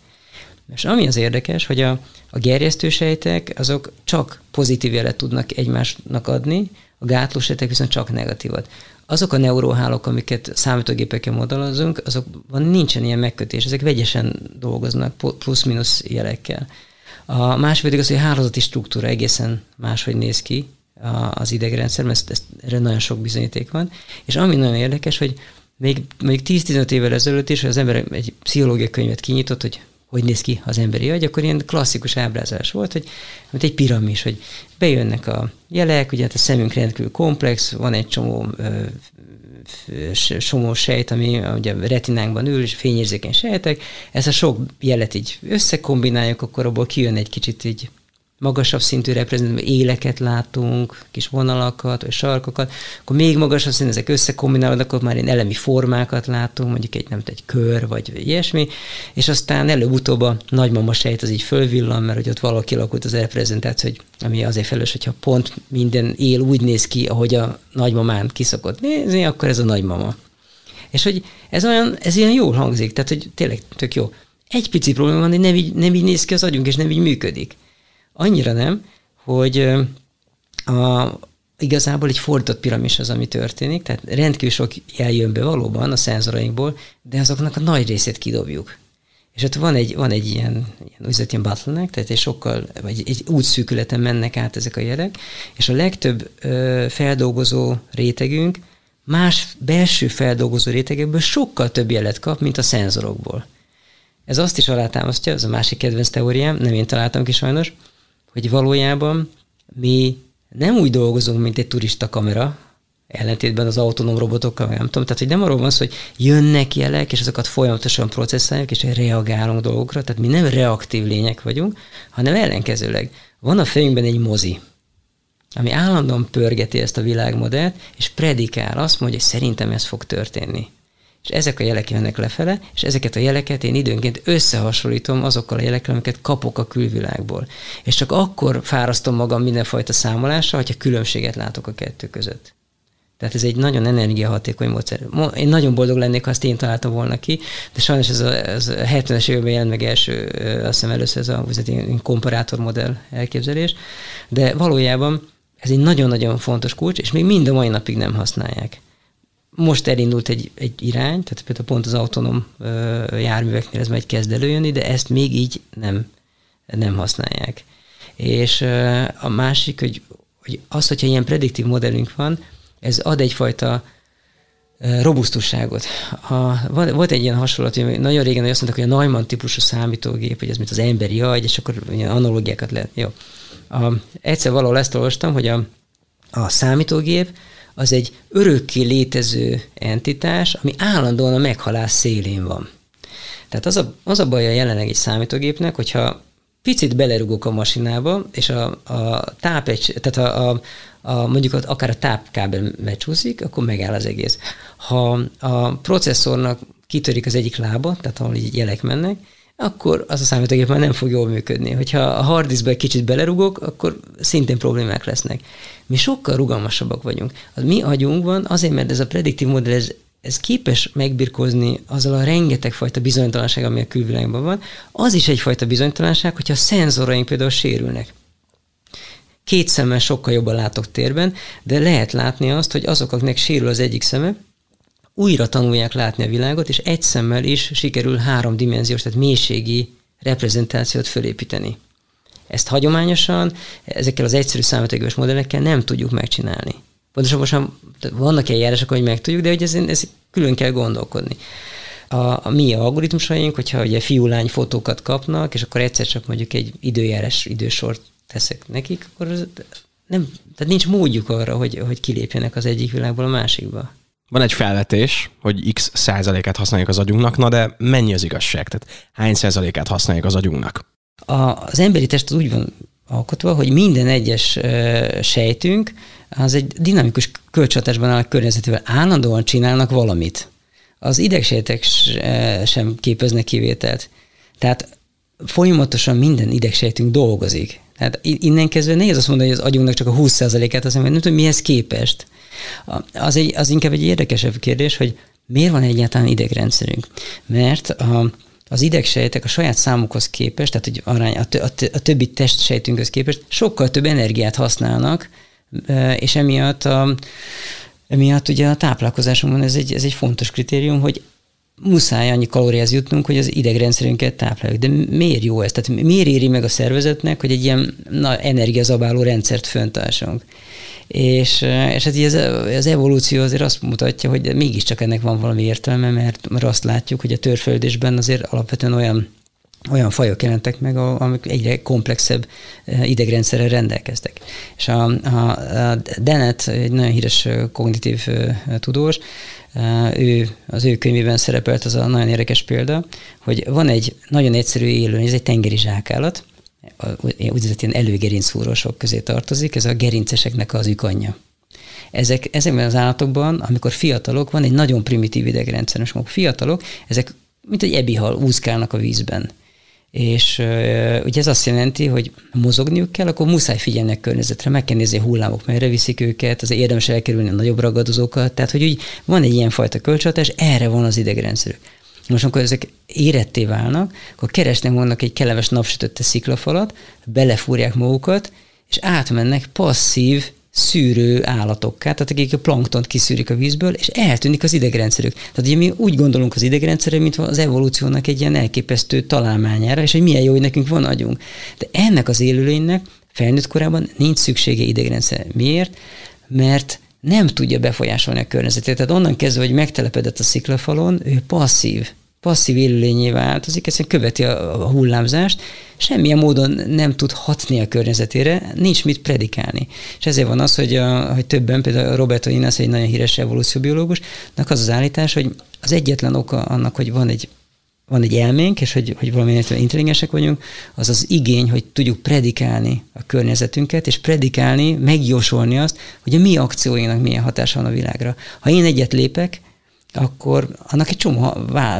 És ami az érdekes, hogy a, a gerjesztősejtek azok csak pozitív jelet tudnak egymásnak adni, a gátlósejtek viszont csak negatívat azok a neuróhálók, amiket számítógépeken modellezünk, azokban nincsen ilyen megkötés, ezek vegyesen dolgoznak, plusz-minusz jelekkel. A másik pedig az, hogy a hálózati struktúra egészen máshogy néz ki az idegrendszer, mert ezt, erre nagyon sok bizonyíték van. És ami nagyon érdekes, hogy még, még 10-15 évvel ezelőtt is, hogy az ember egy pszichológiai könyvet kinyitott, hogy hogy néz ki az emberi agy, akkor ilyen klasszikus ábrázolás volt, hogy mint egy piramis, hogy bejönnek a jelek, ugye hát a szemünk rendkívül komplex, van egy csomó somó sejt, ami ugye retinánkban ül, és fényérzékeny sejtek, ezt a sok jelet így összekombináljuk, akkor abból kijön egy kicsit így magasabb szintű reprezentatív éleket látunk, kis vonalakat, vagy sarkokat, akkor még magasabb szintű, ezek összekombinálódnak, akkor már ilyen elemi formákat látunk, mondjuk egy, nem egy kör, vagy ilyesmi, és aztán előbb-utóbb a nagymama sejt az így fölvillan, mert hogy ott valaki alakult az reprezentáció, hogy ami azért felelős, hogyha pont minden él úgy néz ki, ahogy a nagymamán kiszokott nézni, akkor ez a nagymama. És hogy ez olyan, ez ilyen jól hangzik, tehát hogy tényleg tök jó. Egy pici probléma van, hogy nem így, nem így néz ki az agyunk, és nem így működik. Annyira nem, hogy a, igazából egy fordított piramis az, ami történik, tehát rendkívül sok jel jön be valóban a szenzorainkból, de azoknak a nagy részét kidobjuk. És ott van egy, van egy ilyen, ilyen úgynevezett ilyen bottleneck, tehát egy sokkal, vagy egy útszűkületen mennek át ezek a jelek, és a legtöbb ö, feldolgozó rétegünk más belső feldolgozó rétegekből sokkal több jelet kap, mint a szenzorokból. Ez azt is alátámasztja, ez a másik kedvenc teóriám, nem én találtam ki sajnos, hogy valójában mi nem úgy dolgozunk, mint egy turista kamera, ellentétben az autonóm robotokkal, nem tudom, tehát hogy nem arról van szó, hogy jönnek jelek, és azokat folyamatosan processzáljuk, és reagálunk dolgokra, tehát mi nem reaktív lények vagyunk, hanem ellenkezőleg van a fejünkben egy mozi, ami állandóan pörgeti ezt a világmodellt, és predikál, azt mondja, hogy szerintem ez fog történni és ezek a jelek jönnek lefele, és ezeket a jeleket én időnként összehasonlítom azokkal a jelekkel, amiket kapok a külvilágból. És csak akkor fárasztom magam mindenfajta számolással, hogyha különbséget látok a kettő között. Tehát ez egy nagyon energiahatékony módszer. Én nagyon boldog lennék, ha ezt én találtam volna ki, de sajnos ez a, ez a 70-es években jelent meg első, azt hiszem először ez a komparátor modell elképzelés, de valójában ez egy nagyon-nagyon fontos kulcs, és még mind a mai napig nem használják most elindult egy, egy irány, tehát például pont az autonóm járműveknél ez majd kezd előjönni, de ezt még így nem, nem használják. És a másik, hogy, hogy az, hogyha ilyen prediktív modellünk van, ez ad egyfajta robusztusságot. A, volt egy ilyen hasonlat, hogy nagyon régen azt mondták, hogy a Neumann típusú számítógép, hogy ez mint az emberi agy, és akkor ilyen analógiákat lehet. Jó. A, egyszer valahol ezt olvastam, hogy a, a számítógép az egy örökké létező entitás, ami állandóan a meghalás szélén van. Tehát az a, az a baj a jelenlegi számítógépnek, hogyha picit belerugok a masinába, és a, a táp tehát a, a, a, mondjuk akár a tápkábel megcsúszik, akkor megáll az egész. Ha a processzornak kitörik az egyik lába, tehát ahol így jelek mennek, akkor az a számítógép már nem fog jól működni. Hogyha a hard diskbe egy kicsit belerugok, akkor szintén problémák lesznek. Mi sokkal rugalmasabbak vagyunk. Az mi agyunkban azért, mert ez a prediktív modell, ez, ez képes megbirkózni azzal a rengeteg fajta bizonytalanság, ami a külvilágban van, az is egyfajta bizonytalanság, hogyha a szenzoraink például sérülnek. Két szemmel sokkal jobban látok térben, de lehet látni azt, hogy azok, akiknek sérül az egyik szeme, újra tanulják látni a világot, és egy szemmel is sikerül háromdimenziós, tehát mélységi reprezentációt fölépíteni. Ezt hagyományosan, ezekkel az egyszerű számítógépes modellekkel nem tudjuk megcsinálni. Pontosabban vannak eljárások, hogy meg tudjuk, de hogy ez, ez külön kell gondolkodni. A, a mi algoritmusaink, hogyha ugye fiú-lány fotókat kapnak, és akkor egyszer csak mondjuk egy időjárás idősort teszek nekik, akkor nem, tehát nincs módjuk arra, hogy, hogy kilépjenek az egyik világból a másikba. Van egy felvetés, hogy x százalékát használjuk az agyunknak, na de mennyi az igazság? Tehát hány százalékát használjuk az agyunknak? A, az emberi test úgy van alkotva, hogy minden egyes uh, sejtünk az egy dinamikus kölcsönhatásban áll a környezetével. Állandóan csinálnak valamit. Az idegsejtek sem képeznek kivételt. Tehát folyamatosan minden idegsejtünk dolgozik. Tehát innen kezdve nehéz azt mondani, hogy az agyunknak csak a 20%-át, azt mondom, nem tudom, mihez képest. Az, egy, az inkább egy érdekesebb kérdés, hogy miért van egyáltalán idegrendszerünk? Mert a, az idegsejtek a saját számukhoz képest, tehát hogy arány, a, a, a többi testsejtünkhöz képest sokkal több energiát használnak, és emiatt a, emiatt ugye a táplálkozásunkban ez egy, ez egy fontos kritérium, hogy muszáj annyi kalóriához jutnunk, hogy az idegrendszerünket tápláljuk. De miért jó ez? Tehát miért éri meg a szervezetnek, hogy egy ilyen na, energiazabáló rendszert föntársunk? És, és hát az, az evolúció azért azt mutatja, hogy mégiscsak ennek van valami értelme, mert, mert azt látjuk, hogy a törföldésben azért alapvetően olyan olyan fajok jelentek meg, amik egyre komplexebb idegrendszerrel rendelkeztek. És a, a, a Dennett, egy nagyon híres kognitív tudós, ő, az ő könyvében szerepelt az a nagyon érdekes példa, hogy van egy nagyon egyszerű élőlény, ez egy tengeri zsákállat, úgynevezett ilyen előgerincszúrósok közé tartozik, ez a gerinceseknek az ükanyja. Ezek, ezekben az állatokban, amikor fiatalok, van egy nagyon primitív idegrendszer, és fiatalok, ezek mint egy ebihal úszkálnak a vízben. És ugye ez azt jelenti, hogy mozogniuk kell, akkor muszáj figyelni a környezetre, meg kell nézni a hullámok, merre viszik őket, az érdemes elkerülni a nagyobb ragadozókat, tehát hogy úgy van egy ilyen fajta kölcsönhatás, erre van az idegrendszerük. Most, amikor ezek éretté válnak, akkor keresnek vannak egy kellemes napsütötte sziklafalat, belefúrják magukat, és átmennek passzív szűrő állatokká, tehát akik a planktont kiszűrik a vízből, és eltűnik az idegrendszerük. Tehát ugye mi úgy gondolunk az idegrendszerre, mint az evolúciónak egy ilyen elképesztő találmányára, és hogy milyen jó, hogy nekünk van agyunk. De ennek az élőlénynek felnőtt korában nincs szüksége idegrendszer. Miért? Mert nem tudja befolyásolni a környezetét. Tehát onnan kezdve, hogy megtelepedett a sziklafalon, ő passzív passzív élőlényé változik, egyszerűen követi a, a hullámzást, semmilyen módon nem tud hatni a környezetére, nincs mit predikálni. És ezért van az, hogy, a, hogy többen, például Roberto Inas, egy nagyon híres evolúcióbiológusnak az az állítás, hogy az egyetlen oka annak, hogy van egy van egy elménk, és hogy, hogy valamilyen intelligensek vagyunk, az az igény, hogy tudjuk predikálni a környezetünket, és predikálni, megjósolni azt, hogy a mi akcióinak milyen hatása van a világra. Ha én egyet lépek, akkor annak egy csomó,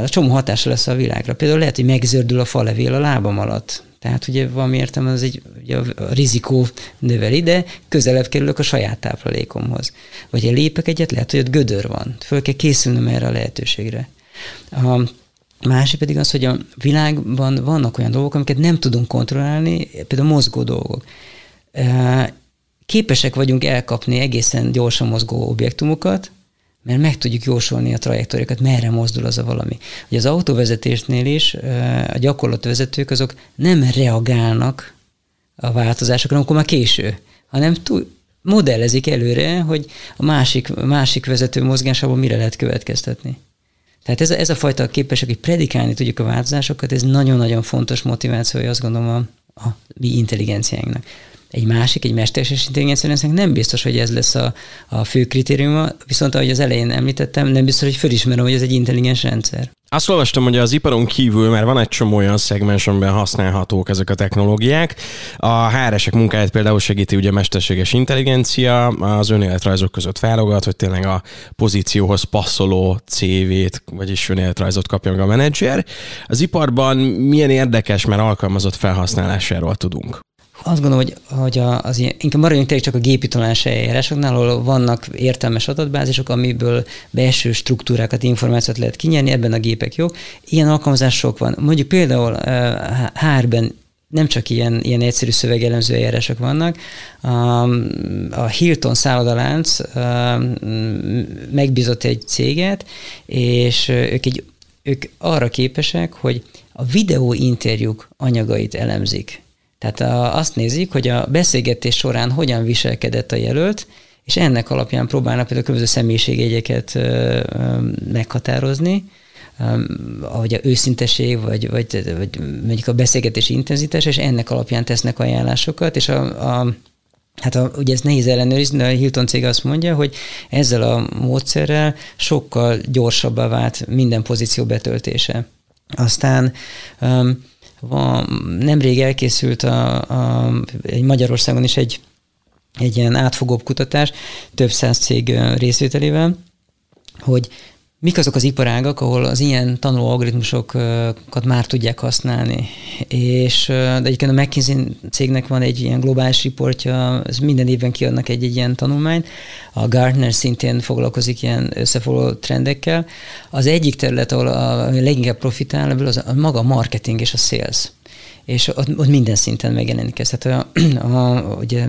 csomó hatása lesz a világra. Például lehet, hogy megzördül a falevél a lábam alatt. Tehát ugye valami értem, az egy ugye a rizikó növeli, de közelebb kerülök a saját táplálékomhoz. Vagy egy lépek egyet, lehet, hogy ott gödör van. Föl kell készülnöm erre a lehetőségre. A másik pedig az, hogy a világban vannak olyan dolgok, amiket nem tudunk kontrollálni, például mozgó dolgok. Képesek vagyunk elkapni egészen gyorsan mozgó objektumokat, mert meg tudjuk jósolni a trajektóriákat, merre mozdul az a valami. Ugye az autóvezetésnél is a gyakorlatvezetők azok nem reagálnak a változásokra, amikor már késő, hanem túl, modellezik előre, hogy a másik, másik vezető mozgásából mire lehet következtetni. Tehát ez a, ez a fajta képesek, hogy predikálni tudjuk a változásokat, ez nagyon-nagyon fontos motivációja, azt gondolom, a, a mi intelligenciánknak egy másik, egy mesterséges intelligencia nem biztos, hogy ez lesz a, a fő kritériuma, viszont ahogy az elején említettem, nem biztos, hogy fölismerem, hogy ez egy intelligens rendszer. Azt olvastam, hogy az iparon kívül, mert van egy csomó olyan szegmens, amiben használhatók ezek a technológiák. A HR-esek munkáját például segíti ugye mesterséges intelligencia, az önéletrajzok között válogat, hogy tényleg a pozícióhoz passzoló CV-t, vagyis önéletrajzot kapja meg a menedzser. Az iparban milyen érdekes, mert alkalmazott felhasználásáról tudunk? Azt gondolom, hogy, hogy az ilyen, inkább maradjunk tényleg csak a gépi tanulási eljárásoknál, ahol vannak értelmes adatbázisok, amiből belső struktúrákat, információt lehet kinyerni, ebben a gépek jók. Ilyen alkalmazások van. Mondjuk például HR-ben nem csak ilyen, ilyen egyszerű szövegelemző eljárások vannak. A Hilton szállodalánc megbízott egy céget, és ők, egy, ők arra képesek, hogy a videó interjúk anyagait elemzik. Tehát a, azt nézik, hogy a beszélgetés során hogyan viselkedett a jelölt, és ennek alapján próbálnak például különböző személyiségjegyeket meghatározni, ahogy a őszinteség, vagy, vagy, vagy mondjuk a beszélgetési intenzitás, és ennek alapján tesznek ajánlásokat, és a, a Hát a, ugye ez nehéz ellenőrizni, de a Hilton cég azt mondja, hogy ezzel a módszerrel sokkal gyorsabbá vált minden pozíció betöltése. Aztán um, van, nemrég elkészült a, a, egy Magyarországon is egy, egy ilyen átfogóbb kutatás, több száz cég részvételével, hogy mik azok az iparágak, ahol az ilyen tanuló algoritmusokat már tudják használni. És de egyébként a McKinsey cégnek van egy ilyen globális riportja, ez minden évben kiadnak egy, egy ilyen tanulmányt. A Gartner szintén foglalkozik ilyen összefoglaló trendekkel. Az egyik terület, ahol a leginkább profitál ebből, az a maga a marketing és a sales. És ott, ott minden szinten megjelenik ez. Tehát a, a, ugye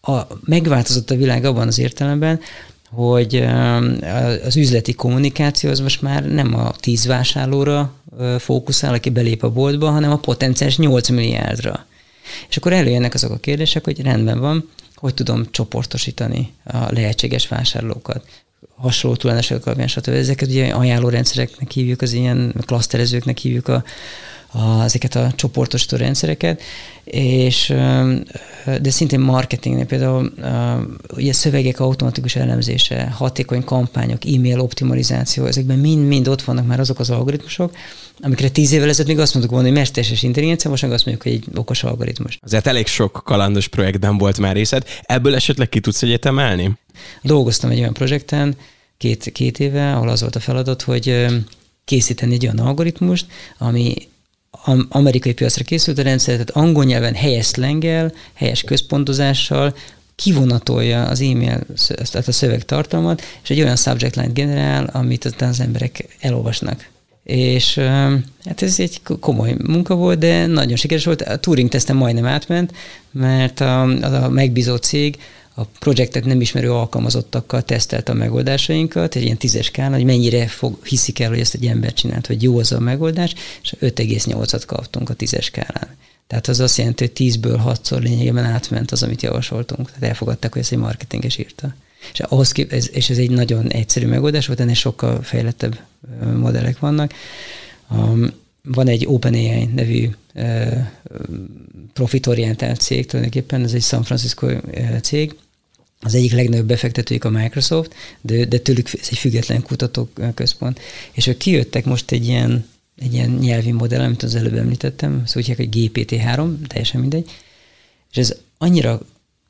a, megváltozott a világ abban az értelemben, hogy az üzleti kommunikáció az most már nem a tíz vásárlóra fókuszál, aki belép a boltba, hanem a potenciális 8 milliárdra. És akkor előjönnek azok a kérdések, hogy rendben van, hogy tudom csoportosítani a lehetséges vásárlókat, hasonló tulajdonságok alapján, stb. Ezeket ugye ajánlórendszereknek hívjuk, az ilyen klaszterezőknek hívjuk a, ezeket a csoportosító rendszereket, és de szintén marketingnél például ugye szövegek automatikus elemzése, hatékony kampányok, e-mail optimalizáció, ezekben mind-mind ott vannak már azok az algoritmusok, amikre tíz évvel ezelőtt még azt mondtuk volna, hogy mesterséges intelligencia, most meg azt mondjuk, hogy egy okos algoritmus. Azért elég sok kalandos projektben volt már részed. Ebből esetleg ki tudsz egyet emelni? Dolgoztam egy olyan projekten két, két éve, ahol az volt a feladat, hogy készíteni egy olyan algoritmust, ami amerikai piacra készült a rendszer, tehát angol nyelven helyes szlengel, helyes központozással kivonatolja az e-mail, tehát a szövegtartalmat, és egy olyan subject line generál, amit aztán az emberek elolvasnak. És hát ez egy komoly munka volt, de nagyon sikeres volt. A Turing teszten majdnem átment, mert a, a megbízó cég a projektet nem ismerő alkalmazottakkal tesztelt a megoldásainkat, egy ilyen tízes skálán, hogy mennyire fog, hiszik el, hogy ezt egy ember csinált, hogy jó az a megoldás, és 5,8-at kaptunk a tízes skálán. Tehát az azt jelenti, hogy 10-ből 6-szor lényegében átment az, amit javasoltunk. Tehát elfogadták, hogy ezt egy marketinges írta. És, ahhoz kép, ez, és ez egy nagyon egyszerű megoldás volt, ennél sokkal fejlettebb modellek vannak. Um, van egy OpenAI nevű uh, profitorientált cég, tulajdonképpen ez egy San Francisco cég, az egyik legnagyobb befektetőjük a Microsoft, de, de tőlük ez egy független kutatóközpont. És ők kijöttek most egy ilyen, egy ilyen nyelvi modell, amit az előbb említettem, szóval úgy hogy GPT-3, teljesen mindegy, és ez annyira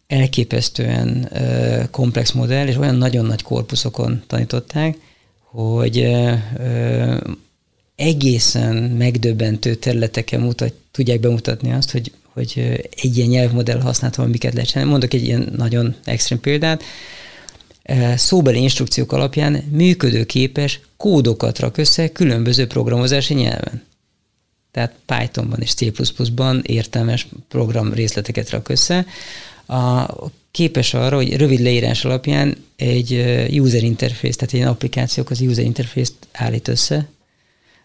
elképesztően uh, komplex modell, és olyan nagyon nagy korpuszokon tanították, hogy uh, egészen megdöbbentő területeken mutat, tudják bemutatni azt, hogy hogy egy ilyen nyelvmodell használható, amiket lehet csinálni. Mondok egy ilyen nagyon extrém példát. Szóbeli instrukciók alapján működőképes kódokat rak össze különböző programozási nyelven. Tehát Pythonban és C++-ban értelmes program részleteket rak össze. A, képes arra, hogy rövid leírás alapján egy user interface, tehát egy applikációk az user interface-t állít össze,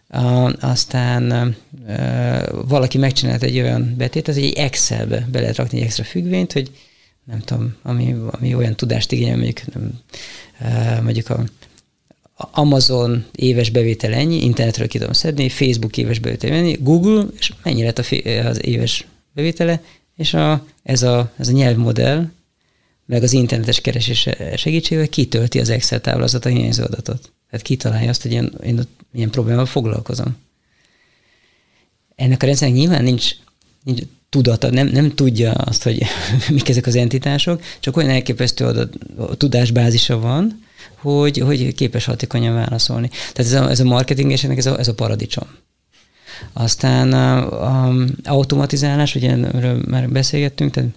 a, aztán uh, valaki megcsinált egy olyan betét, az egy Excelbe be lehet rakni egy extra függvényt, hogy nem tudom, ami, ami olyan tudást igényel, mondjuk, nem, uh, mondjuk a, a Amazon éves bevétel ennyi, internetről ki tudom szedni, Facebook éves bevétel ennyi, Google, és mennyi lett a, az éves bevétele, és a, ez, a, ez a nyelvmodell, meg az internetes keresés segítségével kitölti az Excel táblázat a hiányzó adatot. Tehát kitalálja azt, hogy én, én ott milyen problémával foglalkozom. Ennek a rendszernek nyilván nincs, nincs tudata, nem, nem tudja azt, hogy mik ezek az entitások, csak olyan elképesztő adat, a tudásbázisa van, hogy, hogy képes hatékonyan válaszolni. Tehát ez a, ez a marketingeseknek ez a, ez a paradicsom. Aztán a, a automatizálás, ugye erről már beszélgettünk, tehát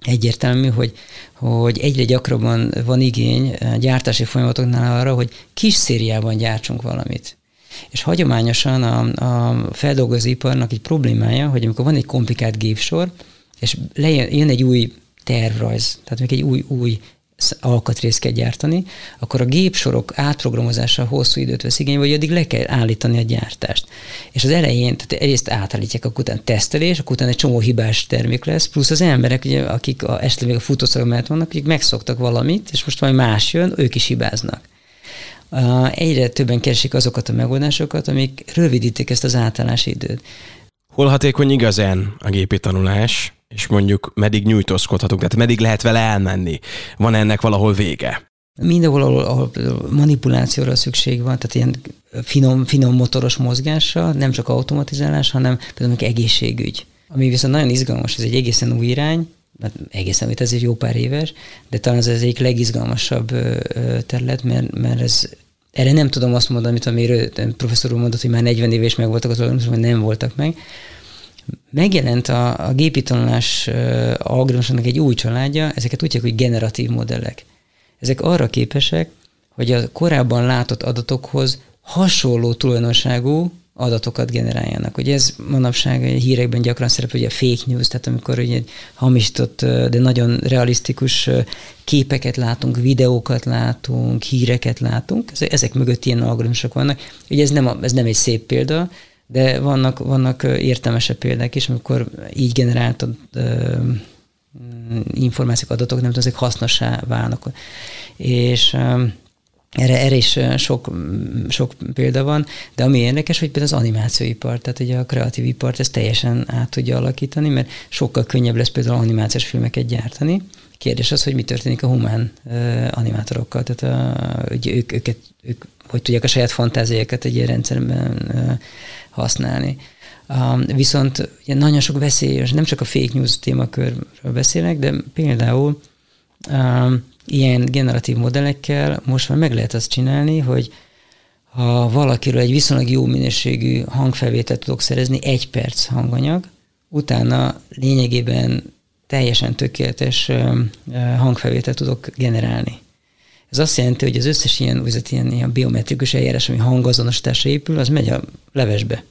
egyértelmű, hogy, hogy egyre gyakrabban van igény gyártási folyamatoknál arra, hogy kis szériában gyártsunk valamit. És hagyományosan a, a feldolgozóiparnak egy problémája, hogy amikor van egy komplikált gépsor, és lejön, jön egy új tervrajz, tehát még egy új, új alkatrészt kell gyártani, akkor a gépsorok átprogramozása hosszú időt vesz igénybe, vagy addig le kell állítani a gyártást. És az elején, tehát egyrészt átállítják, akkor utána tesztelés, akkor utána egy csomó hibás termék lesz, plusz az emberek, ugye, akik a, esetleg még a futószalag mellett vannak, akik megszoktak valamit, és most valami más jön, ők is hibáznak. Egyre többen keresik azokat a megoldásokat, amik rövidítik ezt az átállási időt. Hol hatékony igazán a gépi tanulás? és mondjuk meddig nyújtózkodhatunk, tehát meddig lehet vele elmenni? Van ennek valahol vége? Mindenhol, ahol, ahol manipulációra szükség van, tehát ilyen finom, finom motoros mozgásra, nem csak automatizálás, hanem például egészségügy. Ami viszont nagyon izgalmas, ez egy egészen új irány, mert egészen, amit ez egy jó pár éves, de talán ez az egyik legizgalmasabb terület, mert, mert ez erre nem tudom azt mondani, amit amiről professzor úr mondott, hogy már 40 éve is megvoltak az algoritmusok, nem voltak meg, megjelent a, a gépi tanulás algoritmusoknak egy új családja, ezeket úgy hogy generatív modellek. Ezek arra képesek, hogy a korábban látott adatokhoz hasonló tulajdonságú adatokat generáljanak. Ugye ez manapság hírekben gyakran szerepel, hogy a fake news, tehát amikor ugye hamisított, de nagyon realisztikus képeket látunk, videókat látunk, híreket látunk, ezek mögött ilyen algoritmusok vannak. Ugye ez nem, a, ez nem egy szép példa, de vannak, vannak értelmesebb példák is, amikor így generáltad információk, adatok, nem tudom, ezek hasznossá válnak. És erre, erre is sok, sok példa van, de ami érdekes, hogy például az animációipar, tehát ugye a kreatív ipart ezt teljesen át tudja alakítani, mert sokkal könnyebb lesz például animációs filmeket gyártani. Kérdés az, hogy mi történik a humán animátorokkal, tehát a, hogy ők, őket, ők hogy tudják a saját fantáziákat egy ilyen rendszerben használni. Viszont ugye nagyon sok veszélyes, nem csak a fake news témakörről beszélek, de például ilyen generatív modellekkel most már meg lehet azt csinálni, hogy ha valakiről egy viszonylag jó minőségű hangfelvételt tudok szerezni, egy perc hanganyag, utána lényegében teljesen tökéletes hangfelvételt tudok generálni. Ez azt jelenti, hogy az összes ilyen, ilyen, ilyen biometrikus eljárás, ami hangazonosításra épül, az megy a levesbe.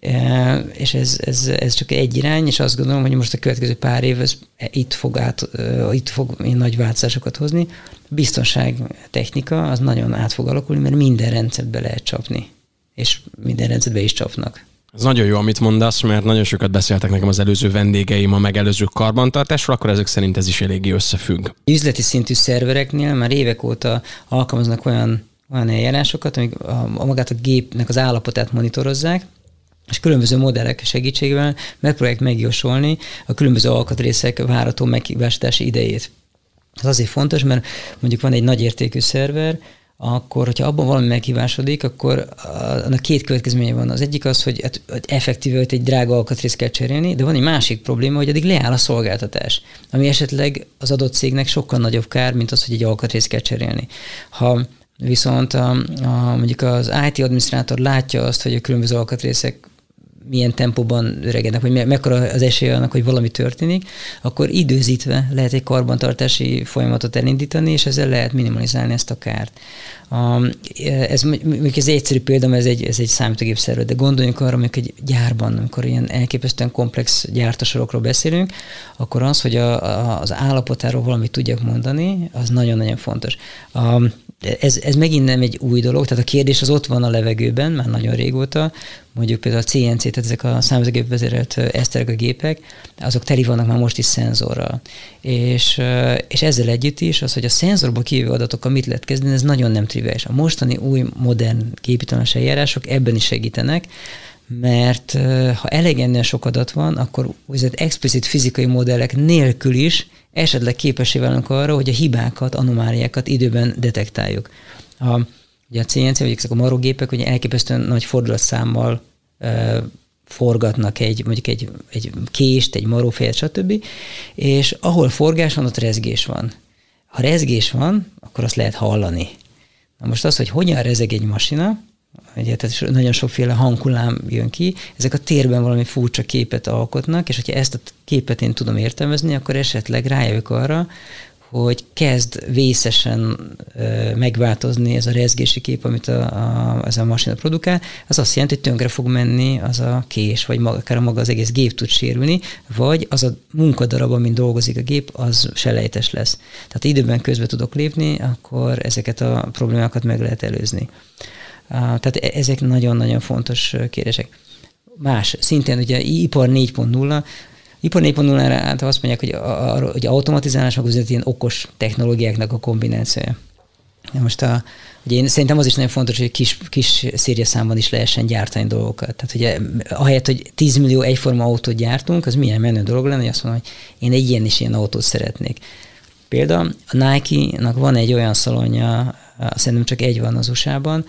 E, és ez, ez, ez csak egy irány, és azt gondolom, hogy most a következő pár év ez itt fog, át, itt fog nagy változásokat hozni. A biztonság technika az nagyon át fog alakulni, mert minden rendszerbe lehet csapni, és minden rendszerbe is csapnak. Ez nagyon jó, amit mondasz, mert nagyon sokat beszéltek nekem az előző vendégeim a megelőző karbantartásról, akkor ezek szerint ez is eléggé összefügg. Üzleti szintű szervereknél már évek óta alkalmaznak olyan, olyan eljárásokat, amik a, a magát a gépnek az állapotát monitorozzák, és különböző modellek segítségével megpróbálják megjósolni a különböző alkatrészek várható megvásítási idejét. Ez azért fontos, mert mondjuk van egy nagy értékű szerver, akkor, hogyha abban valami meghívásodik, akkor annak két következménye van. Az egyik az, hogy, hogy effektíve egy drága alkatrészt kell cserélni, de van egy másik probléma, hogy addig leáll a szolgáltatás, ami esetleg az adott cégnek sokkal nagyobb kár, mint az, hogy egy alkatrészt kell cserélni. Ha viszont a, a, mondjuk az IT adminisztrátor látja azt, hogy a különböző alkatrészek milyen tempóban öregednek, vagy mekkora az esély annak, hogy valami történik, akkor időzítve lehet egy karbantartási folyamatot elindítani, és ezzel lehet minimalizálni ezt a kárt. A, ez, mondjuk ez egy egyszerű példa, mert ez egy, ez egy számítógép szerver, de gondoljunk arra, hogy egy gyárban, amikor ilyen elképesztően komplex gyártasorokról beszélünk, akkor az, hogy a, a, az állapotáról valamit tudjak mondani, az nagyon-nagyon fontos. A, ez, ez megint nem egy új dolog, tehát a kérdés az ott van a levegőben, már nagyon régóta, mondjuk például a CNC, tehát ezek a számítógép vezérelt gépek, azok teli vannak már most is szenzorral. És, és ezzel együtt is az, hogy a szenzorból kijövő adatokkal mit lehet kezdeni, ez nagyon nem triviális. A mostani új, modern képítanos eljárások ebben is segítenek, mert ha elegendően sok adat van, akkor úgynevezett explicit fizikai modellek nélkül is esetleg képesé válunk arra, hogy a hibákat, anomáliákat időben detektáljuk. A, ugye a CNC, vagy ezek a marogépek ugye elképesztően nagy fordulatszámmal e, forgatnak egy, mondjuk egy, egy kést, egy marófejet, stb. És ahol forgás van, ott rezgés van. Ha rezgés van, akkor azt lehet hallani. Na most az, hogy hogyan rezeg egy masina, ugye, tehát nagyon sokféle hanghullám jön ki, ezek a térben valami furcsa képet alkotnak, és hogyha ezt a képet én tudom értelmezni, akkor esetleg rájövök arra, hogy kezd vészesen megváltozni ez a rezgési kép, amit a, a, ez a masina produkál, az azt jelenti, hogy tönkre fog menni az a kés, vagy maga, akár maga az egész gép tud sérülni, vagy az a munkadarab, amin dolgozik a gép, az selejtes lesz. Tehát időben közbe tudok lépni, akkor ezeket a problémákat meg lehet előzni. Tehát e-, ezek nagyon-nagyon fontos kérdések. Más, szintén ugye ipar 4.0, ipar 4.0-ra azt mondják, hogy, a, a, hogy automatizálás, meg ilyen okos technológiáknak a kombinációja. Most a, ugye én szerintem az is nagyon fontos, hogy kis, kis számban is lehessen gyártani dolgokat. Tehát ugye ahelyett, hogy 10 millió egyforma autót gyártunk, az milyen menő dolog lenne, hogy azt mondom, hogy én egy ilyen is ilyen autót szeretnék. Például a Nike-nak van egy olyan szalonja, szerintem csak egy van az USA-ban,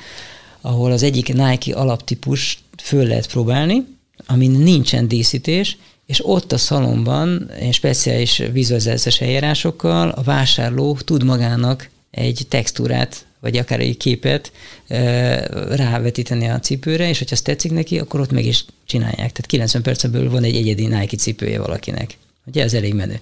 ahol az egyik Nike alaptípus föl lehet próbálni, amin nincsen díszítés, és ott a szalomban speciális vizualizációs eljárásokkal a vásárló tud magának egy textúrát, vagy akár egy képet rávetíteni a cipőre, és hogyha azt tetszik neki, akkor ott meg is csinálják. Tehát 90 percből van egy egyedi Nike cipője valakinek. Ugye ez elég menő.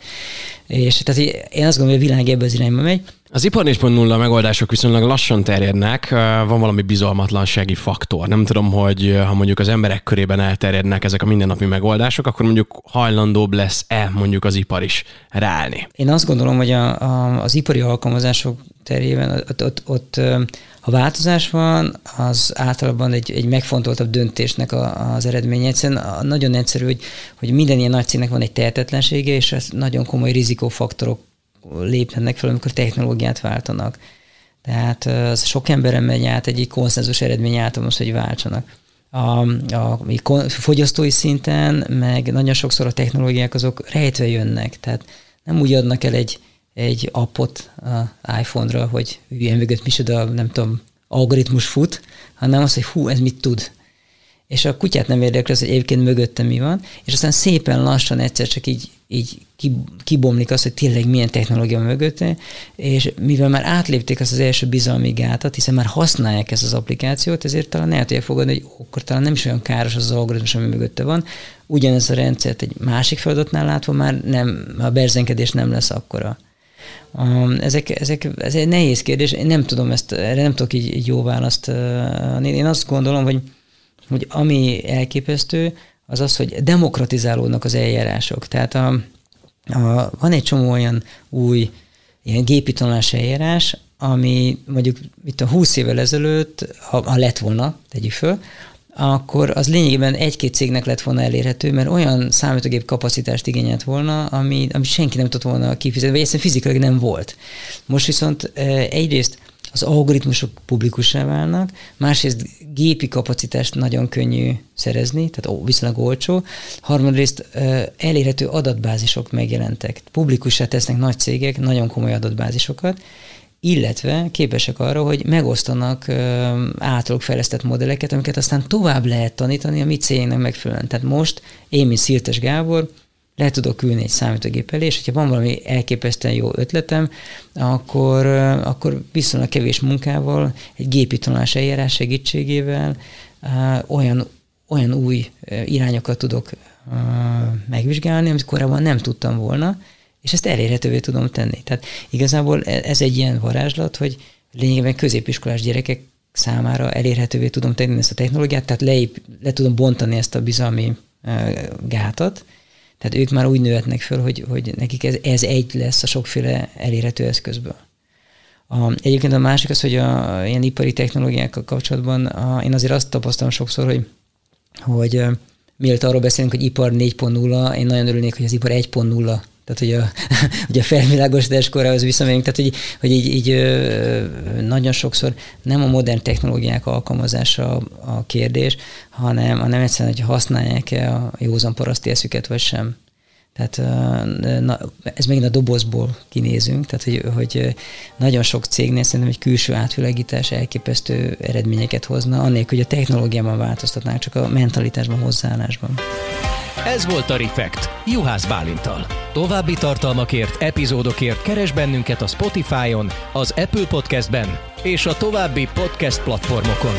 És tehát én azt gondolom, hogy a világ ebbe az irányba megy. Az ipar 4.0 megoldások viszonylag lassan terjednek, van valami bizalmatlansági faktor. Nem tudom, hogy ha mondjuk az emberek körében elterjednek ezek a mindennapi megoldások, akkor mondjuk hajlandóbb lesz-e mondjuk az ipar is ráállni? Én azt gondolom, hogy a, a, az ipari alkalmazások terében ott, ott, ott ha változás van, az általában egy, egy megfontoltabb döntésnek a, az eredménye. Egyszerűen nagyon egyszerű, hogy, hogy minden ilyen nagy cégnek van egy tehetetlensége, és ez nagyon komoly rizikófaktorok léphetnek fel, amikor technológiát váltanak. Tehát az sok emberen megy át egy konszenzus eredmény által hogy váltsanak. A, a, a fogyasztói szinten, meg nagyon sokszor a technológiák azok rejtve jönnek, tehát nem úgy adnak el egy, egy appot a iPhone-ra, hogy ilyen mögött micsoda, nem tudom, algoritmus fut, hanem az, hogy hú, ez mit tud. És a kutyát nem érdekli az, hogy egyébként mögötte mi van, és aztán szépen lassan egyszer csak így, így kibomlik az, hogy tényleg milyen technológia mögötte, és mivel már átlépték azt az első bizalmi gátat, hiszen már használják ezt az applikációt, ezért talán el tudják fogadni, hogy akkor talán nem is olyan káros az, az algoritmus, ami mögötte van. Ugyanez a rendszert egy másik feladatnál látva már nem, a berzenkedés nem lesz akkora. Um, ezek, ezek, ez egy nehéz kérdés, én nem tudom ezt, erre nem tudok így, így jó választ adni. Én azt gondolom, hogy, hogy ami elképesztő, az az, hogy demokratizálódnak az eljárások. Tehát a, a, van egy csomó olyan új ilyen gépi tanulás eljárás, ami mondjuk itt a 20 évvel ezelőtt, ha, ha lett volna, tegyük föl, akkor az lényegében egy-két cégnek lett volna elérhető, mert olyan számítógép kapacitást igényelt volna, ami, ami senki nem tudott volna kifizetni, vagy egyszerűen fizikailag nem volt. Most viszont egyrészt az algoritmusok publikussá válnak, másrészt gépi kapacitást nagyon könnyű szerezni, tehát viszonylag olcsó, harmadrészt elérhető adatbázisok megjelentek. Publikussá tesznek nagy cégek nagyon komoly adatbázisokat, illetve képesek arra, hogy megosztanak általuk fejlesztett modelleket, amiket aztán tovább lehet tanítani a mi cégnek megfelelően. Tehát most én, mint Szirtes Gábor, le tudok ülni egy számítógép elé, és hogyha van valami elképesztően jó ötletem, akkor, akkor viszonylag kevés munkával, egy gépi tanulás eljárás segítségével olyan, olyan új irányokat tudok megvizsgálni, amit korábban nem tudtam volna, és ezt elérhetővé tudom tenni. Tehát igazából e, ez egy ilyen varázslat, hogy lényegében középiskolás gyerekek számára elérhetővé tudom tenni ezt a technológiát, tehát le, le tudom bontani ezt a bizalmi gátat, tehát ők már úgy nőhetnek föl, hogy, hogy nekik ez, ez egy lesz a sokféle elérhető eszközből. A, egyébként a másik az, hogy a ilyen ipari technológiákkal kapcsolatban a, én azért azt tapasztalom sokszor, hogy, hogy mielőtt arról beszélünk, hogy ipar 4.0, én nagyon örülnék, hogy az ipar 1.0 tehát, hogy a, ugye a felvilágosodás korához visszamegyünk, tehát, hogy, hogy így, így nagyon sokszor nem a modern technológiák alkalmazása a kérdés, hanem, hanem egyszerűen, hogy használják-e a józan paraszti eszüket, vagy sem. Tehát na, ez megint a dobozból kinézünk, tehát hogy, hogy nagyon sok cégnél szerintem egy külső átvilágítás elképesztő eredményeket hozna, annélkül, hogy a technológiában változtatnánk, csak a mentalitásban, hozzáállásban. Ez volt a Refekt, Juhász Bálintal. További tartalmakért, epizódokért keres bennünket a Spotify-on, az Apple Podcast-ben és a további podcast platformokon.